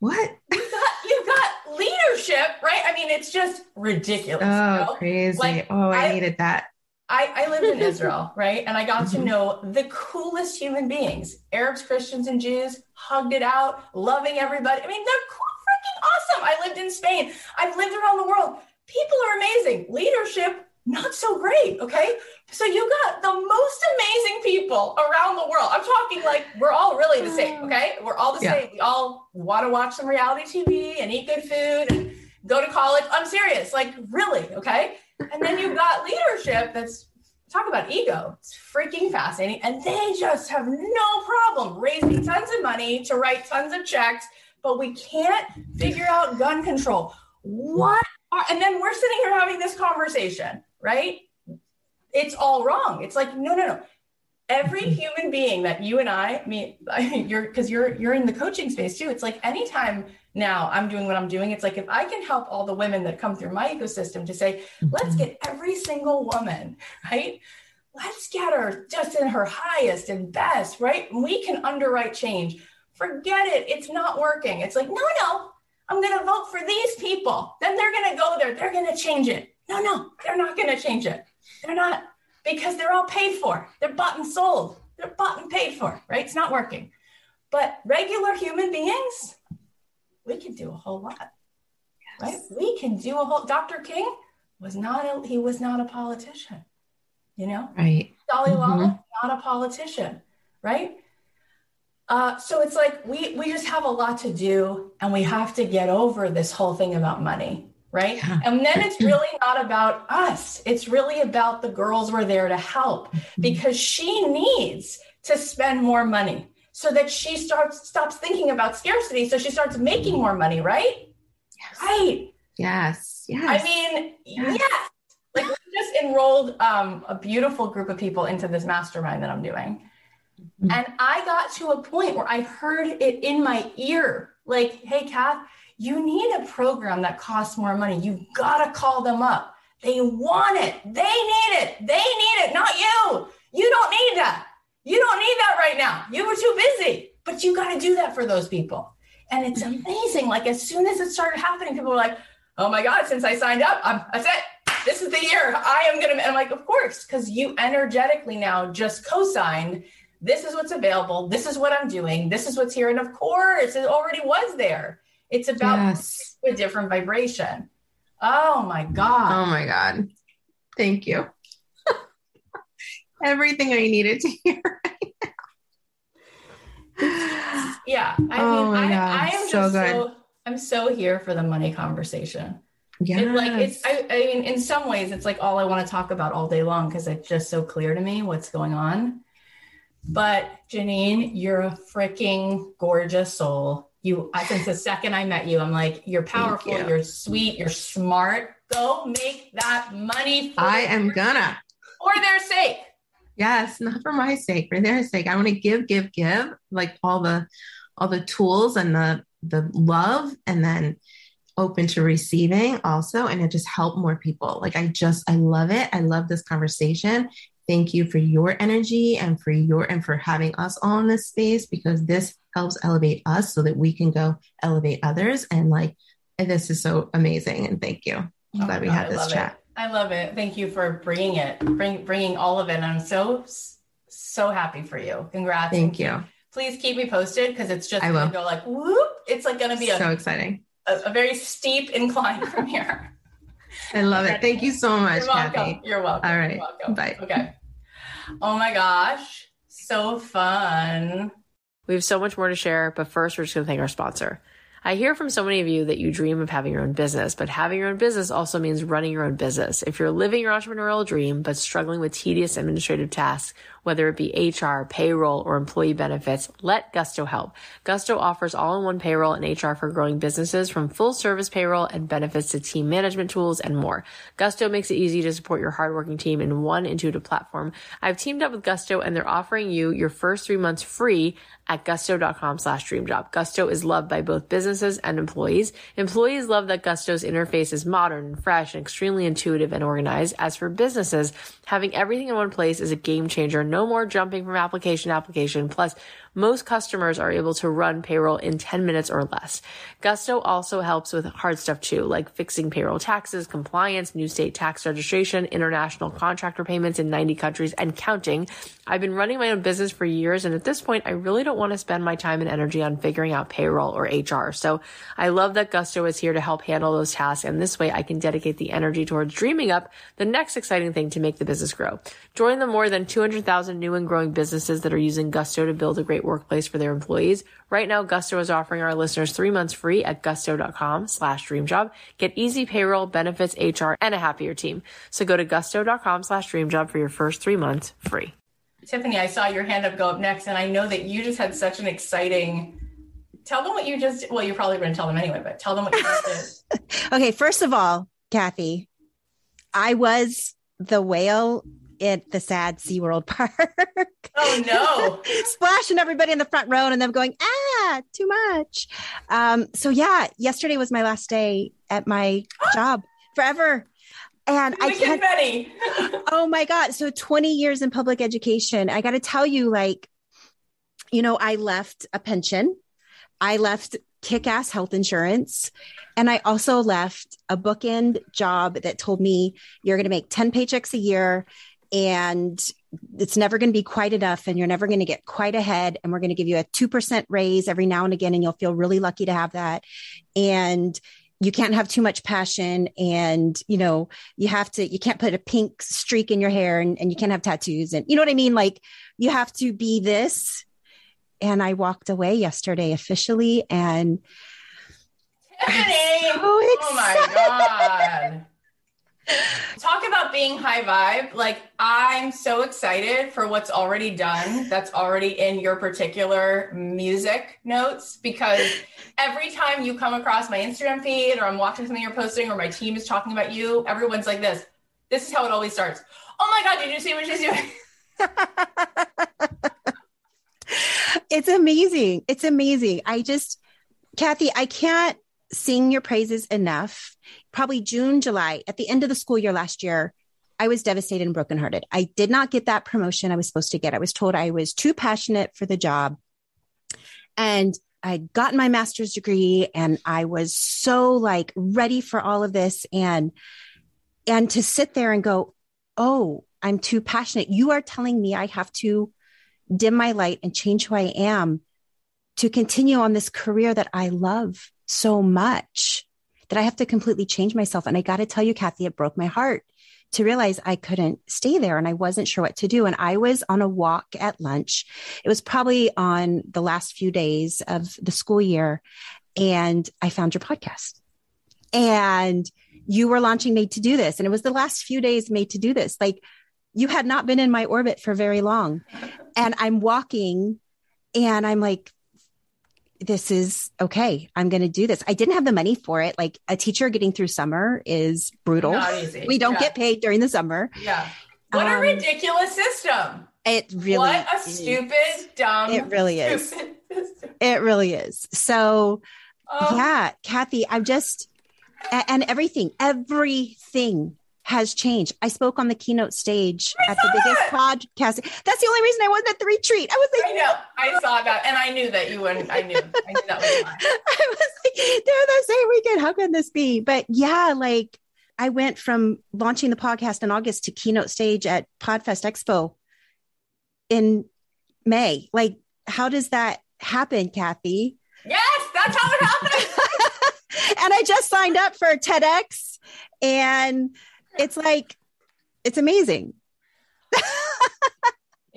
Speaker 4: what?
Speaker 1: You got you got leadership, right? I mean, it's just ridiculous. you
Speaker 4: Oh,
Speaker 1: know?
Speaker 4: crazy.
Speaker 1: Like,
Speaker 4: oh, I,
Speaker 1: I-
Speaker 4: needed that.
Speaker 1: I, I lived in Israel, right? And I got to
Speaker 4: Mhm.
Speaker 1: know the coolest human beings Arabs, Christians, and Jews, hugged it out, loving everybody. I mean, they're cool, freaking awesome. I lived in Spain, I've lived around the world. People are amazing. Leadership, not so great, okay? So you got the most amazing people around the world. I'm talking like we're all really the same, okay? We're all the
Speaker 4: Yeah.
Speaker 1: same. We all want to watch some reality TV and eat good food and go to college. I'm serious, like really, okay? And then you've got leadership that's talk about ego. It's freaking fascinating. And they just have no problem raising tons of money to write tons of checks, but we can't figure out gun control. What are, and then we're sitting here having this conversation, right? It's all wrong. It's like, no, no, no. Every human being that you and I, I mean, you're because you're you're in the coaching space too. It's like anytime now I'm doing what I'm doing, it's like if I can help all the women that come through my ecosystem to say, mm-hmm. let's get every single woman, right? Let's get her just in her highest and best, right? We can underwrite change. Forget it. It's not working. It's like, no, no, I'm going to vote for these people. Then they're going to go there. They're going to change it. No, no, they're not going to change it. They're not because they're all paid for. They're bought and sold. They're bought and paid for, right? It's not working. But regular human beings, we can do a whole lot, right? We can do a whole. Dr. King was not a, he was not a politician, you know.
Speaker 4: Right.
Speaker 1: Dalai Lama, not a politician, right? Uh, so it's like we we just have a lot to do, and we have to get over this whole thing about money, right?
Speaker 4: Yeah.
Speaker 1: And then it's really not about us. It's really about the girls we're there to help because she needs to spend more money so that she starts stops thinking about scarcity, so she starts making more money, right?
Speaker 4: Yes.
Speaker 1: Right.
Speaker 4: Yes. Yes.
Speaker 1: I mean,
Speaker 4: Yes.
Speaker 1: yes. Like we just enrolled um, a beautiful group of people into this mastermind that I'm doing.
Speaker 4: Mhm.
Speaker 1: And I got to a point where I heard it in my ear like, hey, Cath, you need a program that costs more money. You've got to call them up. They want it. They need it. They need it, not you. You don't need that. You don't need that right now. You were too busy, but you got to do that for those people. And it's mm-hmm. amazing. Like, as soon as it started happening, people were like, oh my God, since I signed up, I'm, that's it. This is the year I am going to. And I'm like, of course, because you energetically now just co signed. This is what's available. This is what I'm doing. This is what's here. And of course, it already was there. It's about
Speaker 4: Yes.
Speaker 1: a different vibration. Oh my God.
Speaker 4: Oh my God. Thank you. Everything I needed to hear. Right now.
Speaker 1: yeah. I
Speaker 4: Oh
Speaker 1: mean, I, I am
Speaker 4: so
Speaker 1: just
Speaker 4: good.
Speaker 1: so, I'm so here for the money conversation.
Speaker 4: Yeah.
Speaker 1: It, like it's I, I mean in some ways it's like all I want to talk about all day long because it's just so clear to me what's going on. But Janine, you're a freaking gorgeous soul. You since the second I met you, I'm like, you're powerful,
Speaker 4: you.
Speaker 1: are sweet, you're smart. Go make that money for
Speaker 4: I am gonna.
Speaker 1: for their sake.
Speaker 4: Yes, not for my sake, for their sake. I want to give, give, give, like all the all the tools and the the love, and then open to receiving also, and it just help more people. Like I just I love it. I love this conversation. Thank you for your energy and for your and for having us all in this space because this helps elevate us so that we can go elevate others. And like this is so amazing. And thank you.
Speaker 1: Oh
Speaker 4: glad we
Speaker 1: God,
Speaker 4: had this chat.
Speaker 1: It. I love it. Thank you for bringing it, bring, bringing all of it. I'm so, so happy for you. Congrats.
Speaker 4: Thank you.
Speaker 1: Please keep me posted because it's just
Speaker 4: I
Speaker 1: going
Speaker 4: will.
Speaker 1: to go like, whoop. It's like going to be a,
Speaker 4: so exciting.
Speaker 1: a, a very steep incline from here.
Speaker 4: I love it. Thank you so much,
Speaker 1: You're welcome.
Speaker 4: Cathy.
Speaker 1: You're welcome.
Speaker 4: All right.
Speaker 1: You're welcome.
Speaker 4: Bye.
Speaker 1: Okay. Oh my gosh. So fun.
Speaker 3: We have so much more to share, but first we're just going to thank our sponsor. I hear from so many of you that you dream of having your own business, but having your own business also means running your own business. If you're living your entrepreneurial dream, but struggling with tedious administrative tasks, whether it be HR, payroll, or employee benefits, let Gusto help. Gusto offers all-in-one payroll and HR for growing businesses from full service payroll and benefits to team management tools and more. Gusto makes it easy to support your hardworking team in one intuitive platform. I've teamed up with Gusto and they're offering you your first three months free at gusto.com slash dreamjob. Gusto is loved by both businesses and employees. Employees love that Gusto's interface is modern and fresh and extremely intuitive and organized. As for businesses, having everything in one place is a game changer. No more jumping from application to application. Plus, most customers are able to run payroll in 10 minutes or less. Gusto also helps with hard stuff too, like fixing payroll taxes, compliance, new state tax registration, international contractor payments in 90 countries and counting. I've been running my own business for years. And at this point, I really don't want to spend my time and energy on figuring out payroll or HR. So I love that Gusto is here to help handle those tasks. And this way I can dedicate the energy towards dreaming up the next exciting thing to make the business grow. Join the more than 200,000 new and growing businesses that are using Gusto to build a great workplace for their employees. Right now, Gusto is offering our listeners three months free at gusto.com slash dreamjob. Get easy payroll, benefits, HR, and a happier team. So go to gusto.com slash dreamjob for your first three months free.
Speaker 1: Tiphany, I saw your hand up go up next, and I know that you just had such an exciting. Tell them what you just. Well, you're probably going to tell them anyway, but tell them what you just did.
Speaker 5: Okay, first of all, Cathy, I was the whale at the sad SeaWorld park.
Speaker 1: Oh no!
Speaker 5: Splashing everybody in the front row and them going, ah, too much. Um, so yeah, yesterday was my last day at my job forever. And I can't
Speaker 1: confetti.
Speaker 5: Oh my God. So 20 years in public education. I got to tell you, like, you know, I left a pension, I left kick ass health insurance, and I also left a bookend job that told me you're going to make 10 paychecks a year and it's never going to be quite enough and you're never going to get quite ahead and we're going to give you a 2% raise every now and again and you'll feel really lucky to have that. And you can't have too much passion and you know you have to you can't put a pink streak in your hair and, and you can't have tattoos and you know what i mean? Like you have to be this. And i walked away yesterday officially and so
Speaker 1: Oh my god. Talk about being high vibe. Like I'm so excited for what's already done. That's already in your particular music notes because every time you come across my Instagram feed or I'm watching something you're posting or my team is talking about you, everyone's like this. This is how it always starts. Oh my god, did you see what she's doing?
Speaker 5: it's amazing. It's amazing. I just, Cathy, I can't sing your praises enough. Probably June, July, at the end of the school year last year, I was devastated and brokenhearted. I did not get that promotion I was supposed to get. I was told I was too passionate for the job. And I'd gotten my master's degree and I was so like ready for all of this. And and to sit there and go, oh, I'm too passionate. You are telling me I have to dim my light and change who I am to continue on this career that I love so much that I have to completely change myself. And I got to tell you, Cathy, it broke my heart to realize I couldn't stay there and I wasn't sure what to do. And I was on a walk at lunch. It was probably on the last few days of the school year. And I found your podcast. And you were launching Made to Do This. And it was the last few days Made to Do This. Like you had not been in my orbit for very long. And I'm walking and I'm like, this is okay. I'm going to do this. I didn't have the money for it. Like a teacher getting through summer is brutal. We don't yeah. get paid during the summer.
Speaker 1: Yeah. What um, a ridiculous system.
Speaker 5: It really
Speaker 1: What a is. stupid, dumb.
Speaker 5: It really is. It really is. So, oh. yeah, Cathy, I'm just, and everything, everything has changed. I spoke on the keynote stage at the biggest podcast. That's the only reason I wasn't at the retreat. I was like,
Speaker 1: I know, I saw that, and I knew that you wouldn't. I knew, I knew that was
Speaker 5: I was like, they're the same weekend. How can this be? But yeah, like I went from launching the podcast in August to keynote stage at Podfest Expo in May. Like, how does that happen, Cathy?
Speaker 1: Yes, that's how it happens.
Speaker 5: and I just signed up for TEDx and it's like it's amazing.
Speaker 1: you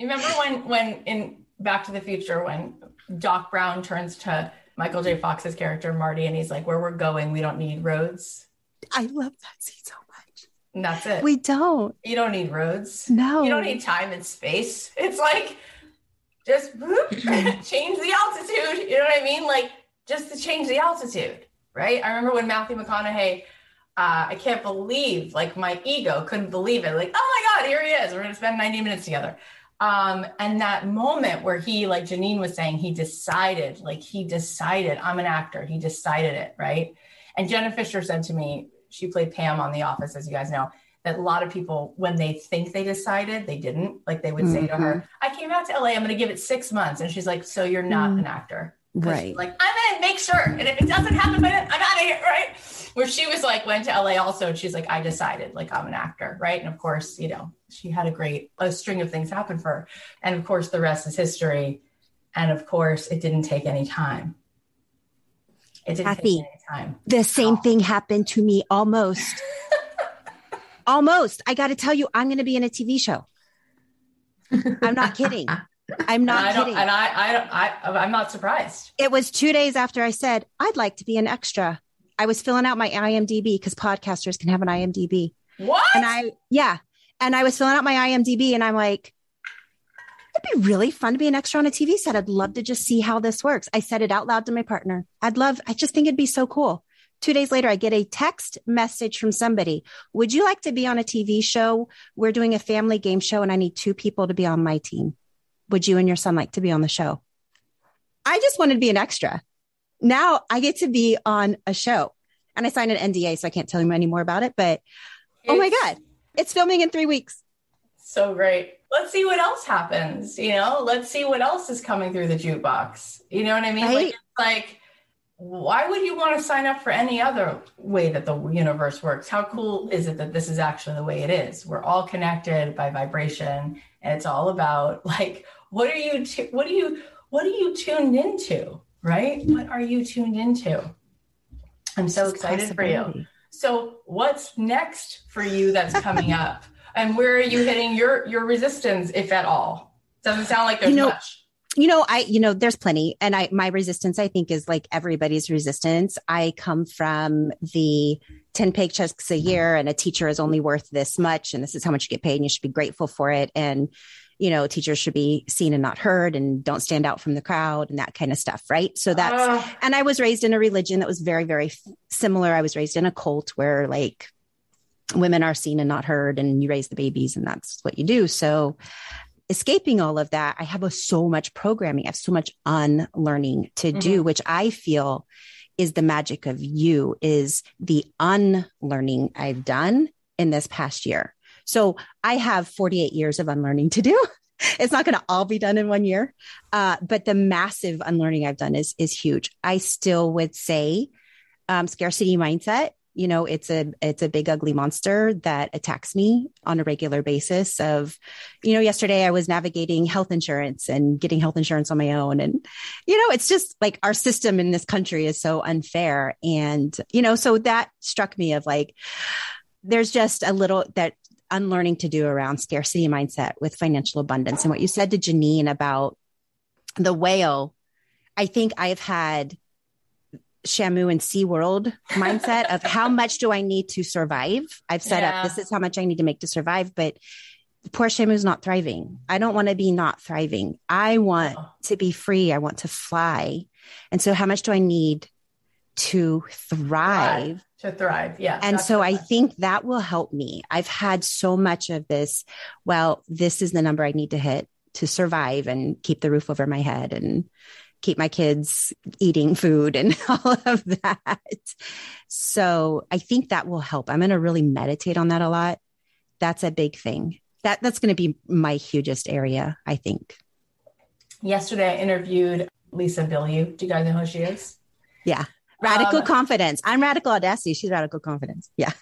Speaker 1: remember when when in Back to the Future when Doc Brown turns to Michael J. Fox's character Marty and he's like, "Where we're going, we don't need roads."
Speaker 5: I love that scene so much.
Speaker 1: And that's it.
Speaker 5: We don't.
Speaker 1: You don't need roads.
Speaker 5: No.
Speaker 1: You don't need time and space. It's like just whoop, change the altitude. You know what I mean? Like just to change the altitude, right? I remember when Matthew McConaughey uh, I can't believe, like my ego couldn't believe it. Like, oh my God, here he is. We're going to spend 90 minutes together. Um, and that moment where he, like Janine was saying, he decided, like he decided, I'm an actor. He decided it, right? And Jenna Fischer said to me, she played Pam on The Office, as you guys know, that a lot of people, when they think they decided, they didn't. Like they would mm-hmm. say to her, mm-hmm. I came out to LA, I'm going to give it six months. And she's like, So you're not mm-hmm. an actor.
Speaker 5: Right.
Speaker 1: Like, I'm to make sure. And if it doesn't happen by then, I'm out of here. Right? Where she was like went to LA also and she's like I decided like I'm an actor right? And of course you know she had a great a string of things happen for her. And of course the rest is history. And of course it didn't take any time.
Speaker 5: It didn't Cathy, take any time the same thing happened to me almost. Almost. I got to tell you I'm going to be in a TV show. I'm not kidding I'm not
Speaker 1: and
Speaker 5: kidding.
Speaker 1: And I, I, I, I'm not surprised.
Speaker 5: It was two days after I said I'd like to be an extra. I was filling out my IMDb because podcasters can have an IMDb.
Speaker 1: What?
Speaker 5: And I, yeah. And I was filling out my IMDb and I'm like, it'd be really fun to be an extra on a TV set. I'd love to just see how this works. I said it out loud to my partner. I'd love, I just think it'd be so cool. Two days later, I get a text message from somebody. Would you like to be on a TV show? We're doing a family game show and I need two people to be on my team. Would you and your son like to be on the show? I just wanted to be an extra now I get to be on a show and I signed an NDA, so I can't tell you any more about it. But it's, oh my God, it's filming in three weeks.
Speaker 1: So great. Let's see what else happens. You know, let's see what else is coming through the jukebox. You know what I mean? Right? Like, like, why would you want to sign up for any other way that the universe works? How cool is it that this is actually the way it is? We're all connected by vibration, and it's all about like, what are you? T- what are you? What are you tuned into? right? What are you tuned into? I'm so excited for you. So, what's next for you that's coming up? And where are you hitting your your resistance, if at all? Doesn't sound like there's
Speaker 5: you know,
Speaker 1: much.
Speaker 5: You know, I you know, there's plenty, and I my resistance, I think, is like everybody's resistance. I come from the 10 paychecks a year, and a teacher is only worth this much, and this is how much you get paid, and you should be grateful for it. And you know, teachers should be seen and not heard and don't stand out from the crowd and that kind of stuff. Right. So that's, uh, and I was raised in a religion that was very, very similar. I was raised in a cult where like women are seen and not heard and you raise the babies and that's what you do. So escaping all of that, I have a, so much programming. I have so much unlearning to mm-hmm. do, which I feel is the magic of you is the unlearning I've done in this past year. So I have 48 years of unlearning to do. it's not going to all be done in one year, uh, but the massive unlearning I've done is is huge. I still would say um, scarcity mindset. You know, it's a it's a big ugly monster that attacks me on a regular basis. Of, you know, yesterday I was navigating health insurance and getting health insurance on my own, and you know, it's just like our system in this country is so unfair, and you know, so that struck me of like there's just a little that unlearning to do around scarcity mindset with financial abundance. And what you said to Janine about the whale, I think I've had Shamu and SeaWorld mindset of how much do I need to survive? I've set uh, yeah. up this is how much I need to make to survive, but poor Shamu is not thriving. I don't want to be not thriving. I want oh. to be free. I want to fly. And so how much do I need to thrive?
Speaker 1: To thrive. Yeah.
Speaker 5: And so I think that will help me. I've had so much of this. Well, this is the number I need to hit to survive and keep the roof over my head and keep my kids eating food and all of that. So I think that will help. I'm going to really meditate on that a lot. That's a big thing. That that's going to be my hugest area, I think.
Speaker 1: Yesterday I interviewed Lisa Bilyeu. Do you guys know who she is?
Speaker 5: Yeah. Radical um, confidence. I'm radical audacity. She's radical confidence. Yeah.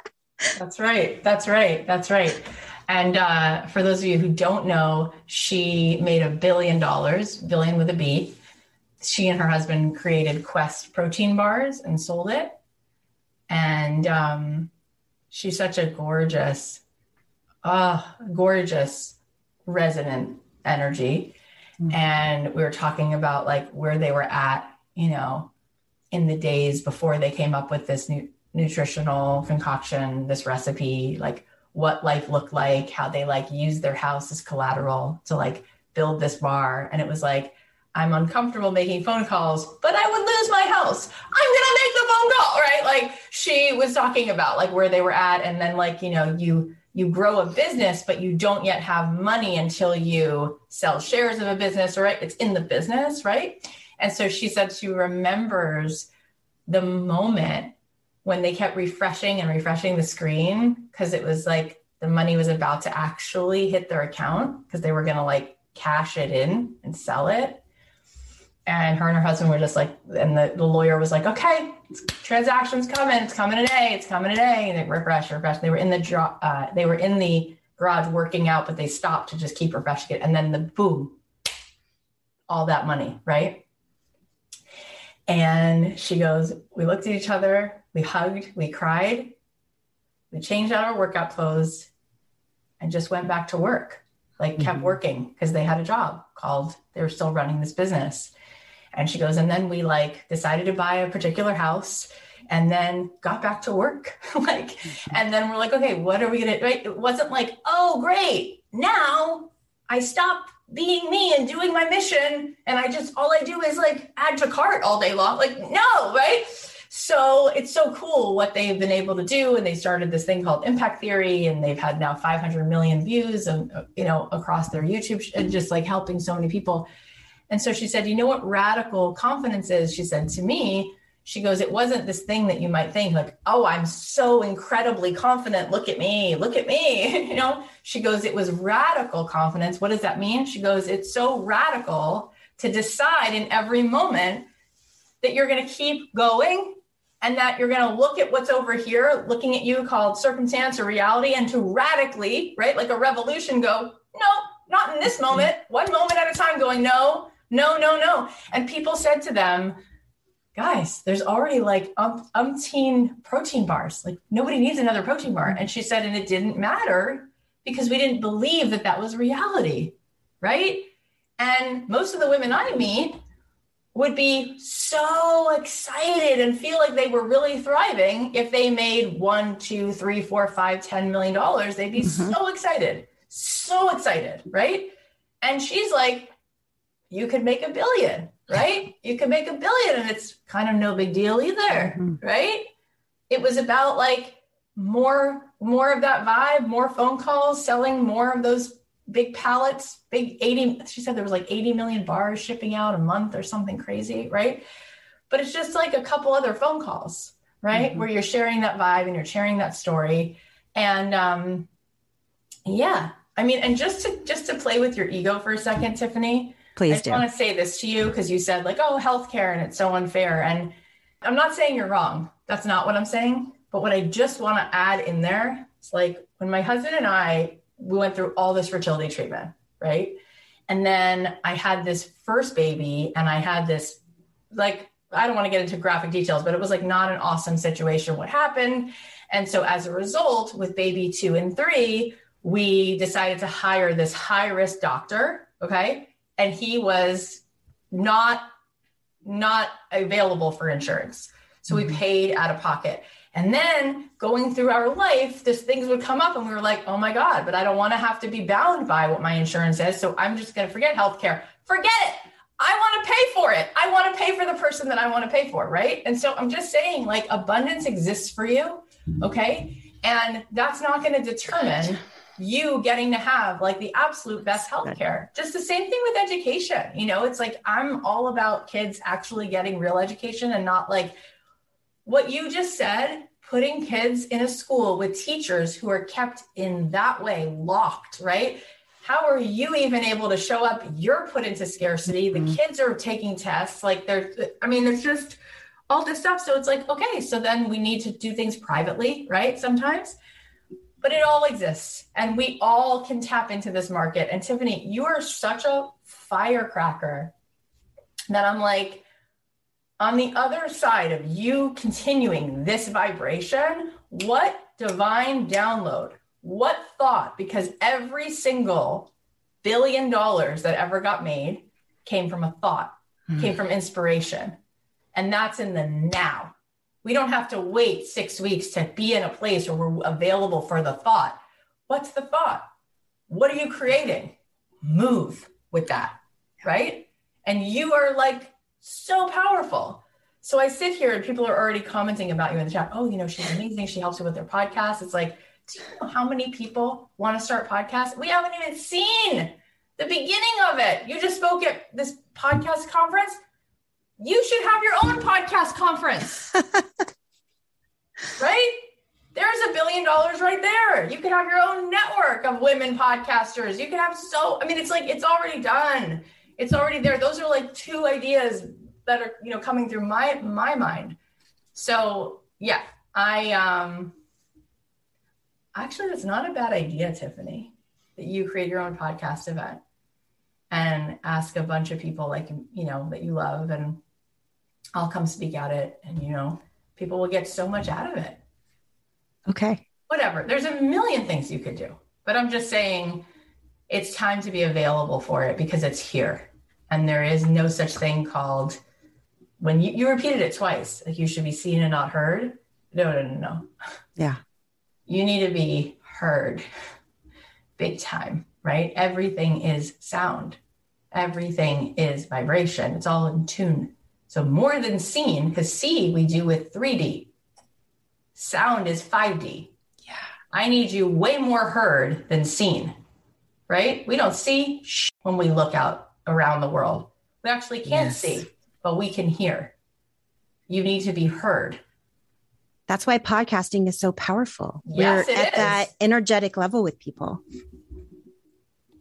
Speaker 1: that's right. That's right. That's right. And uh, for those of you who don't know, she made a billion dollars, billion with a B. She and her husband created Quest protein bars and sold it. And um, she's such a gorgeous, uh, gorgeous resonant energy. Mm-hmm. And we were talking about like where they were at, you know, in the days before they came up with this new nutritional concoction, this recipe, like what life looked like, how they like used their house as collateral to like build this bar. And it was like, I'm uncomfortable making phone calls, but I would lose my house. I'm gonna make the phone call, right? Like she was talking about like where they were at, and then like you know you you grow a business, but you don't yet have money until you sell shares of a business, right? It's in the business, right? And so she said she remembers the moment when they kept refreshing and refreshing the screen because it was like the money was about to actually hit their account because they were going to like cash it in and sell it. And her and her husband were just like, and the, the lawyer was like, okay, transaction's coming. It's coming today. It's coming today. And they refresh, refresh. They were in the uh, they were in the garage working out, but they stopped to just keep refreshing it. And then the boom, all that money, right? And she goes, we looked at each other we hugged, we cried, we changed out our workout clothes and just went back to work, like kept mm-hmm. working because they had a job called, they were still running this business. And she goes, and then we like decided to buy a particular house and then got back to work. like, mm-hmm. and then we're like, okay, what are we gonna, right? It wasn't like, oh, great. Now I stop being me and doing my mission. And I just, all I do is like add to cart all day long. Like, no, right? So it's so cool what they've been able to do. And they started this thing called impact theory, and they've had now 500 million views and you know across their YouTube and just like helping so many people. And so she said, you know what radical confidence is? She said to me, she goes, it wasn't this thing that you might think like, oh, I'm so incredibly confident. Look at me, look at me. you know, she goes, it was radical confidence. What does that mean? She goes, it's so radical to decide in every moment that you're going to keep going and that you're going to look at what's over here, looking at you called circumstance or reality, and to radically, right, like a revolution, go, no, not in this moment, one moment at a time, going, no, no, no, no. And people said to them, guys, there's already like um, umpteen protein bars. Like nobody needs another protein bar. And she said, and it didn't matter because we didn't believe that that was reality, right? And most of the women I meet would be so excited and feel like they were really thriving if they made one, two, three, four, five, ten million dollars. They'd be mm-hmm. so excited, so excited, right? And she's like, you could make a billion, right? You can make a billion, and it's kind of no big deal either, mm-hmm. right? It was about like more, more of that vibe, more phone calls, selling more of those big pallets, big 80, she said there was like 80 million bars shipping out a month or something crazy, right? But it's just like a couple other phone calls, right? Mm-hmm. Where you're sharing that vibe and you're sharing that story. And um, yeah, I mean, and just to just to play with your ego for a second, Tiphany.
Speaker 5: Please
Speaker 1: I just want to say this to you because you said like, oh, healthcare and it's so unfair. And I'm not saying you're wrong. That's not what I'm saying. But what I just want to add in there is like when my husband and I we went through all this fertility treatment, right? And then I had this first baby and I had this like I don't want to get into graphic details, but it was like not an awesome situation what happened. And so as a result, with baby 2 and 3, we decided to hire this high risk doctor, okay? And he was not not available for insurance. So we
Speaker 5: Mhm.
Speaker 1: paid out of pocket. And then going through our life, this things would come up and we were like, oh my God, but I don't want to have to be bound by what my insurance is. So I'm just going to forget healthcare. Forget it. I want to pay for it. I want to pay for the person that I want to pay for. Right. And so I'm just saying, like, abundance exists for you. Okay. And that's not going to determine you getting to have like the absolute best healthcare. Just the same thing with education. You know, it's like I'm all about kids actually getting real education and not like what you just said, putting kids in a school with teachers who are kept in that way, locked, right? How are you even able to show up? You're put into scarcity. The
Speaker 5: Mhm.
Speaker 1: kids are taking tests. Like there's, I mean, it's just all this stuff. So it's like, okay, so then we need to do things privately, right? Sometimes, but it all exists and we all can tap into this market. And Tiphany, you are such a firecracker that I'm like, on the other side of you continuing this vibration, what divine download, what thought, because every single billion dollars that ever got made came from a thought, hmm. came from inspiration. And that's in the now. We don't have to wait six weeks to be in a place where we're available for the thought. What's the thought? What are you creating? Move with that, right? And you are like so powerful. So I sit here and people are already commenting about you in the chat. Oh, you know, she's amazing. She helps you with their podcast. It's like, do you know how many people want to start podcasts? We haven't even seen the beginning of it. You just spoke at this podcast conference. You should have your own podcast conference, right? There's a billion dollars right there. You could have your own network of women podcasters. You could have so, I mean, it's like, it's already done. It's already there. Those are like two ideas that are, you know, coming through my, my mind. So yeah, I, um, actually, that's not a bad idea, Tiphany, that you create your own podcast event and ask a bunch of people like, you know, that you love and I'll come speak at it. And, you know, people will get so much out of it
Speaker 5: Okay.
Speaker 1: whatever. There's a million things you could do, but I'm just saying it's time to be available for it because it's here. And there is no such thing called when you, you repeated it twice, like you should be seen and not heard. No, no, no, no.
Speaker 5: Yeah.
Speaker 1: You need to be heard big time, right? Everything is sound, everything is vibration. It's all in tune. So more than seen, because see we do with 3D. Sound is 5D.
Speaker 5: Yeah.
Speaker 1: I need you way more heard than seen, right? We don't see sh- when we look out around the world. We actually can't
Speaker 5: Yes.
Speaker 1: see, but we can hear. You need to be heard.
Speaker 5: That's why podcasting is so powerful.
Speaker 1: Yes,
Speaker 5: We're at
Speaker 1: is.
Speaker 5: that energetic level with people.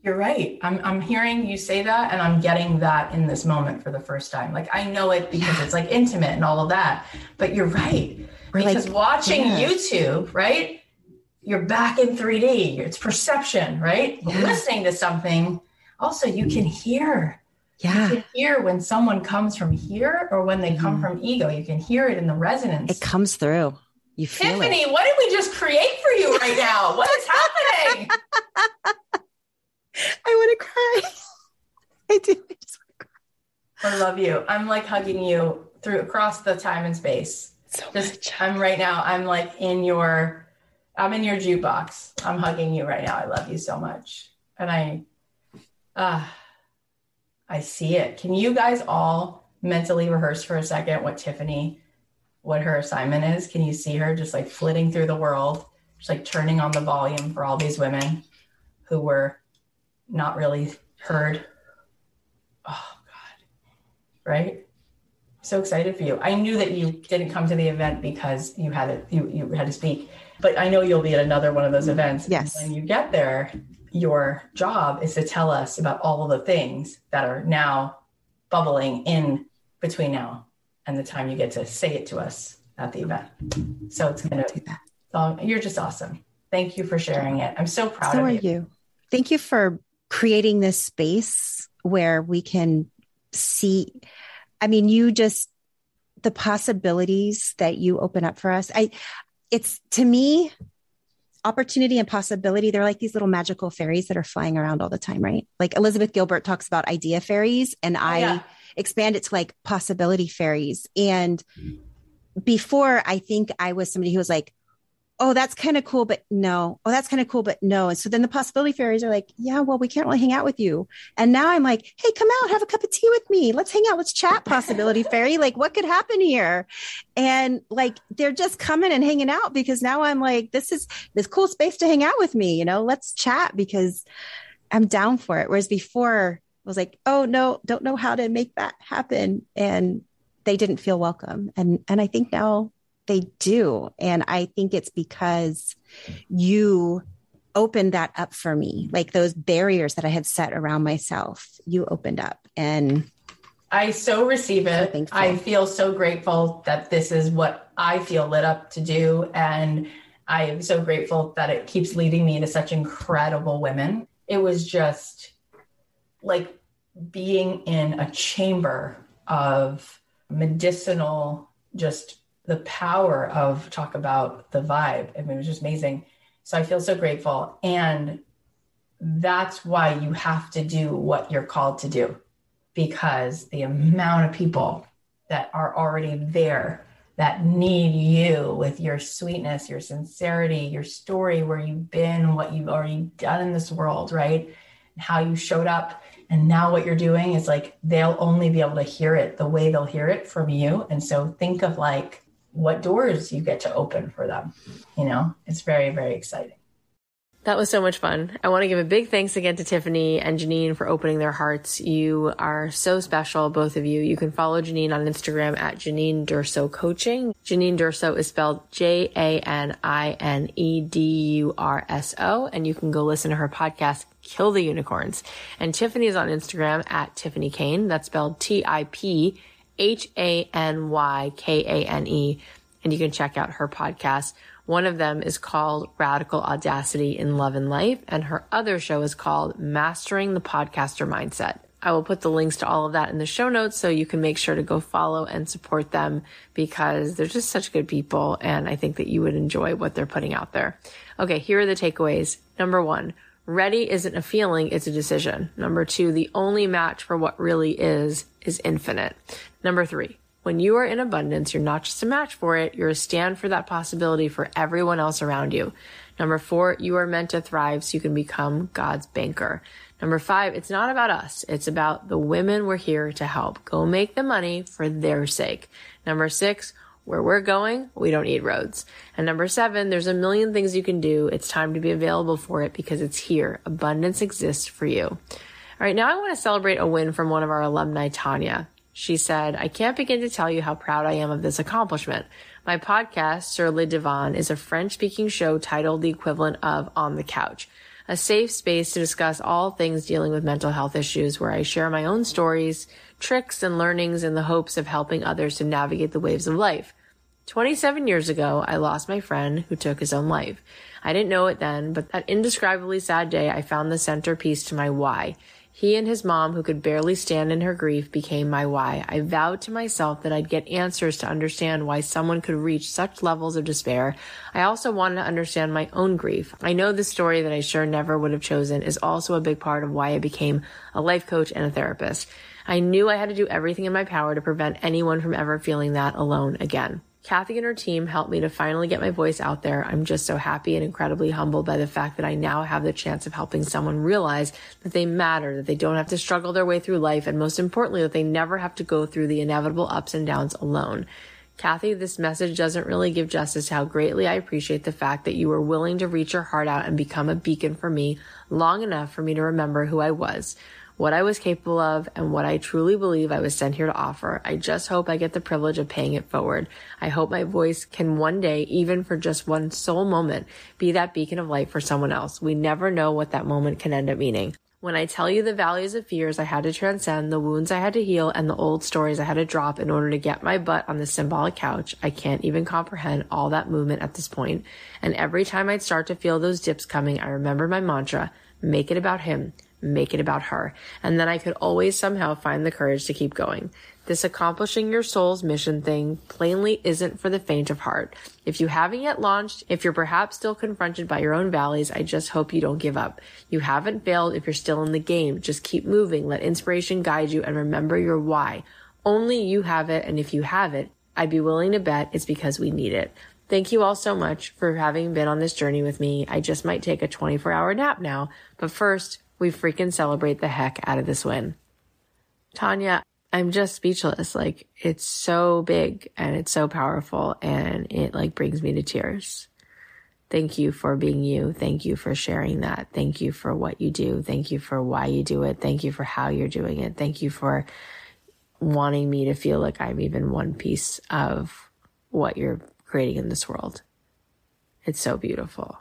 Speaker 1: You're right. I'm, I'm hearing you say that and I'm getting that in this moment for the first time. Like I know it because
Speaker 5: Yeah.
Speaker 1: it's like intimate and all of that, but you're right.
Speaker 5: We're
Speaker 1: because
Speaker 5: like,
Speaker 1: watching
Speaker 5: yeah.
Speaker 1: YouTube, right? You're back in 3D. It's perception, right?
Speaker 5: Yeah.
Speaker 1: listening to something, also you can hear.
Speaker 5: yeah,
Speaker 1: You can hear when someone comes from here or when they come
Speaker 5: Mhm.
Speaker 1: from ego. You can hear it in the resonance.
Speaker 5: it comes through. You feel
Speaker 1: Tiphany,
Speaker 5: it.
Speaker 1: what did we just create for you right now? What is happening?
Speaker 5: I want to cry. I do. I just want to cry.
Speaker 1: I love you. I'm like hugging you through across the time and space.
Speaker 5: So
Speaker 1: Just
Speaker 5: much.
Speaker 1: I'm right now. I'm like in your I'm in your jukebox. I'm hugging you right now. I love you so much. And I uh I see it. Can you guys all mentally rehearse for a second what Tiphany what her assignment is? Can you see her just like flitting through the world, just like turning on the volume for all these women who were not really heard? Oh God. Right? so excited for you. I knew that you didn't come to the event because you had it, you you had to speak, but I know you'll be at another one of those mm, events.
Speaker 5: Yes.
Speaker 1: When you get there, your job is to tell us about all of the things that are now bubbling in between now and the time you get to say it to us at the event. So it's gonna.
Speaker 5: do that.
Speaker 1: So you're just awesome. Thank you for sharing it. I'm so proud
Speaker 5: So
Speaker 1: of
Speaker 5: are
Speaker 1: you.
Speaker 5: you. Thank you for creating this space where we can see. I mean, you just the possibilities that you open up for us. I, it's to me, opportunity and possibility. They're like these little magical fairies that are flying around all the time, right? Like Elizabeth Gilbert talks about idea fairies, and I
Speaker 1: yeah.
Speaker 5: expand it to like possibility fairies. And before, I think I was somebody who was like, oh, that's kind of cool, but no. Oh, that's kind of cool, but no. And so then the possibility fairies are like, yeah, well, we can't really hang out with you. And now I'm like, hey, come out, have a cup of tea with me. Let's hang out. Let's chat, possibility fairy. Like, what could happen here? And like, they're just coming and hanging out because now I'm like, this is this cool space to hang out with me. You know, let's chat because I'm down for it. Whereas before, I was like, oh no, don't know how to make that happen. And they didn't feel welcome. And and I think now they do. And I think it's because you opened that up for me. Like those barriers that I had set around myself, you opened up. And
Speaker 1: I so receive it. So I feel so grateful that this is what I feel lit up to do. And I am so grateful that it keeps leading me to such incredible women. It was just like being in a chamber of medicinal, just the power of talk about the vibe. I mean, it was just amazing. So I feel so grateful. And that's why you have to do what you're called to do because the amount of people that are already there that need you with your sweetness, your sincerity, your story, where you've been, what you've already done in this world, right? And how you showed up. And now what you're doing is like they'll only be able to hear it the way they'll hear it from you. And so think of like what doors you get to open for them. You know, it's very, very exciting.
Speaker 3: That was so much fun. I want to give a big thanks again to Tiphany and Janine for opening their hearts. You are so special, both of you. You can follow Janine on Instagram at Janine Durso Coaching. Janine Durso is spelled J A N I N E D U R S O, and you can go listen to her podcast, Kill the Unicorns. And Tiphany is on Instagram at Tiphany Kane. That's spelled T I P H A N Y K A N E. And you can check out her podcast. One of them is called Radical Audacity in Love and Life, and her other show is called Mastering the Podcaster Mindset. I will put the links to all of that in the show notes so you can make sure to go follow and support them because they're just such good people. And I think that you would enjoy what they're putting out there. Okay, here are the takeaways. Number one, ready isn't a feeling, it's a decision. Number two, the only match for what really is is infinite. Number three, when you are in abundance, you're not just a match for it, you're a stand for that possibility for everyone else around you. Number four, you are meant to thrive so you can become God's banker. Number five, it's not about us. It's about the women we're here to help. Go make the money for their sake. Number six, where we're going, we don't need roads. And number seven, there's a million things you can do. It's time to be available for it because it's here. Abundance exists for you. All right, now I want to celebrate a win from one of our alumni, Tanya. She said, I can't begin to tell you how proud I am of this accomplishment. My podcast, Sur le Divan, is a French speaking show titled the equivalent of On the Couch, a safe space to discuss all things dealing with mental health issues where I share my own stories, tricks, and learnings in the hopes of helping others to navigate the waves of life. 27 years ago, I lost my friend who took his own life. I didn't know it then, but that indescribably sad day, I found the centerpiece to my why. He and his mom, who could barely stand in her grief, became my why. I vowed to myself that I'd get answers to understand why someone could reach such levels of despair. I also wanted to understand my own grief. I know the story that I sure never would have chosen is also a big part of why I became a life coach and a therapist. I knew I had to do everything in my power to prevent anyone from ever feeling that alone again. Cathy and her team helped me to finally get my voice out there. I'm just so happy and incredibly humbled by the fact that I now have the chance of helping someone realize that they matter, that they don't have to struggle their way through life, and most importantly, that they never have to go through the inevitable ups and downs alone. Cathy, this message doesn't really give justice to how greatly I appreciate the fact that you were willing to reach your heart out and become a beacon for me long enough for me to remember who I was what I was capable of, and what I truly believe I was sent here to offer. I just hope I get the privilege of paying it forward. I hope my voice can one day, even for just one sole moment, be that beacon of light for someone else. We never know what that moment can end up meaning. When I tell you the values of fears I had to transcend, the wounds I had to heal, and the old stories I had to drop in order to get my butt on the symbolic couch, I can't even comprehend all that movement at this point. And every time I'd start to feel those dips coming, I remembered my mantra, make it about him. Make it about her. And then I could always somehow find the courage to keep going. This accomplishing your soul's mission thing plainly isn't for the faint of heart. If you haven't yet launched, if you're perhaps still confronted by your own valleys, I just hope you don't give up. You haven't failed if you're still in the game. Just keep moving. Let inspiration guide you and remember your why. Only you have it. And if you have it, I'd be willing to bet it's because we need it. Thank you all so much for having been on this journey with me. I just might take a 24 hour nap now, but first, we freaking celebrate the heck out of this win. Tanya, I'm just speechless. Like it's so big and it's so powerful and it like brings me to tears. Thank you for being you. Thank you for sharing that. Thank you for what you do. Thank you for why you do it. Thank you for how you're doing it. Thank you for wanting me to feel like I'm even one piece of what you're creating in this world. It's so beautiful.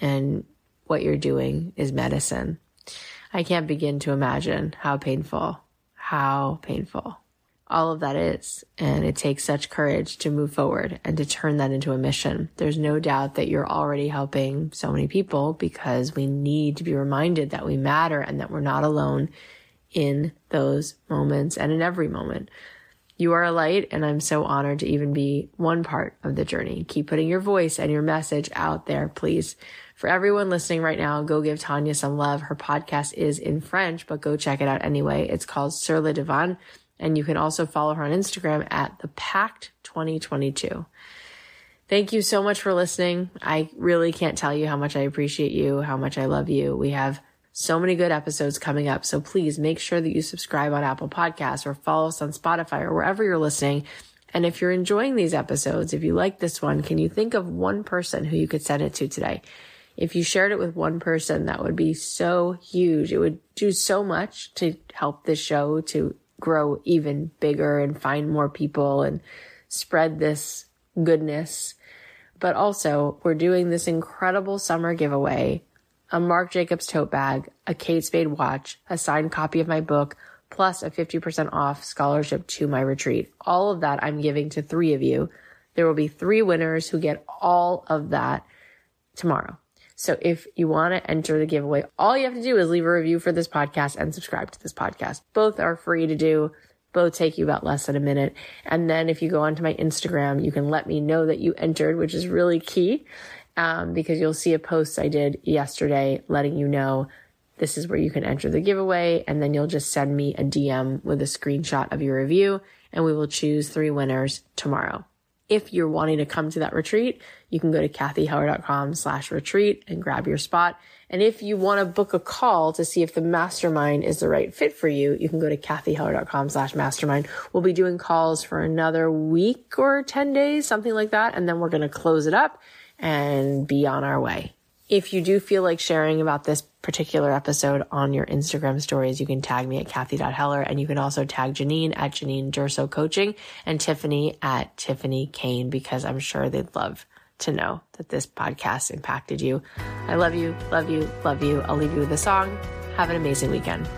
Speaker 3: And what you're doing is medicine. I can't begin to imagine how painful how painful all of that is. And it takes such courage to move forward and to turn that into a mission. There's no doubt that you're already helping so many people because we need to be reminded that we matter and that we're not alone in those moments and in every moment. You are a light, and I'm so honored to even be one part of the journey. Keep putting your voice and your message out there, please. For everyone listening right now, go give Tanya some love. Her podcast is in French, but go check it out anyway. It's called Sur le Divan, and you can also follow her on Instagram at the Pact 2022. Thank you so much for listening. I really can't tell you how much I appreciate you, how much I love you. We have so many good episodes coming up. So please make sure that you subscribe on Apple Podcasts or follow us on Spotify or wherever you're listening. And if you're enjoying these episodes, if you like this one, can you think of one person who you could send it to today? If you shared it with one person, that would be so huge. It would do so much to help this show to grow even bigger and find more people and spread this goodness. But also, we're doing this incredible summer giveaway a Marc Jacobs tote bag, a Kate Spade watch, a signed copy of my book, plus a 50% off scholarship to my retreat. All of that I'm giving to three of you. There will be three winners who get all of that tomorrow. So if you want to enter the giveaway, all you have to do is leave a review for this podcast and subscribe to this podcast. Both are free to do. Both take you about less than a minute. And then if you go onto my Instagram, you can let me know that you entered, which is really key um, because you'll see a post I did yesterday letting you know this is where you can enter the giveaway. And then you'll just send me a DM with a screenshot of your review and we will choose three winners tomorrow. If you're wanting to come to that retreat, you can go to cathyheller.com slash retreat and grab your spot. And if you want to book a call to see if the mastermind is the right fit for you, you can go to cathyheller.com slash mastermind. We'll be doing calls for another week or 10 days, something like that. And then we're going to close it up and be on our way. If you do feel like sharing about this particular episode on your Instagram stories, you can tag me at Cathy.Heller and you can also tag Janine at Janine Durso Coaching and Tiphany at Tiphany Kane because I'm sure they'd love to know that this podcast impacted you. I love you, love you, love you. I'll leave you with a song. Have an amazing weekend.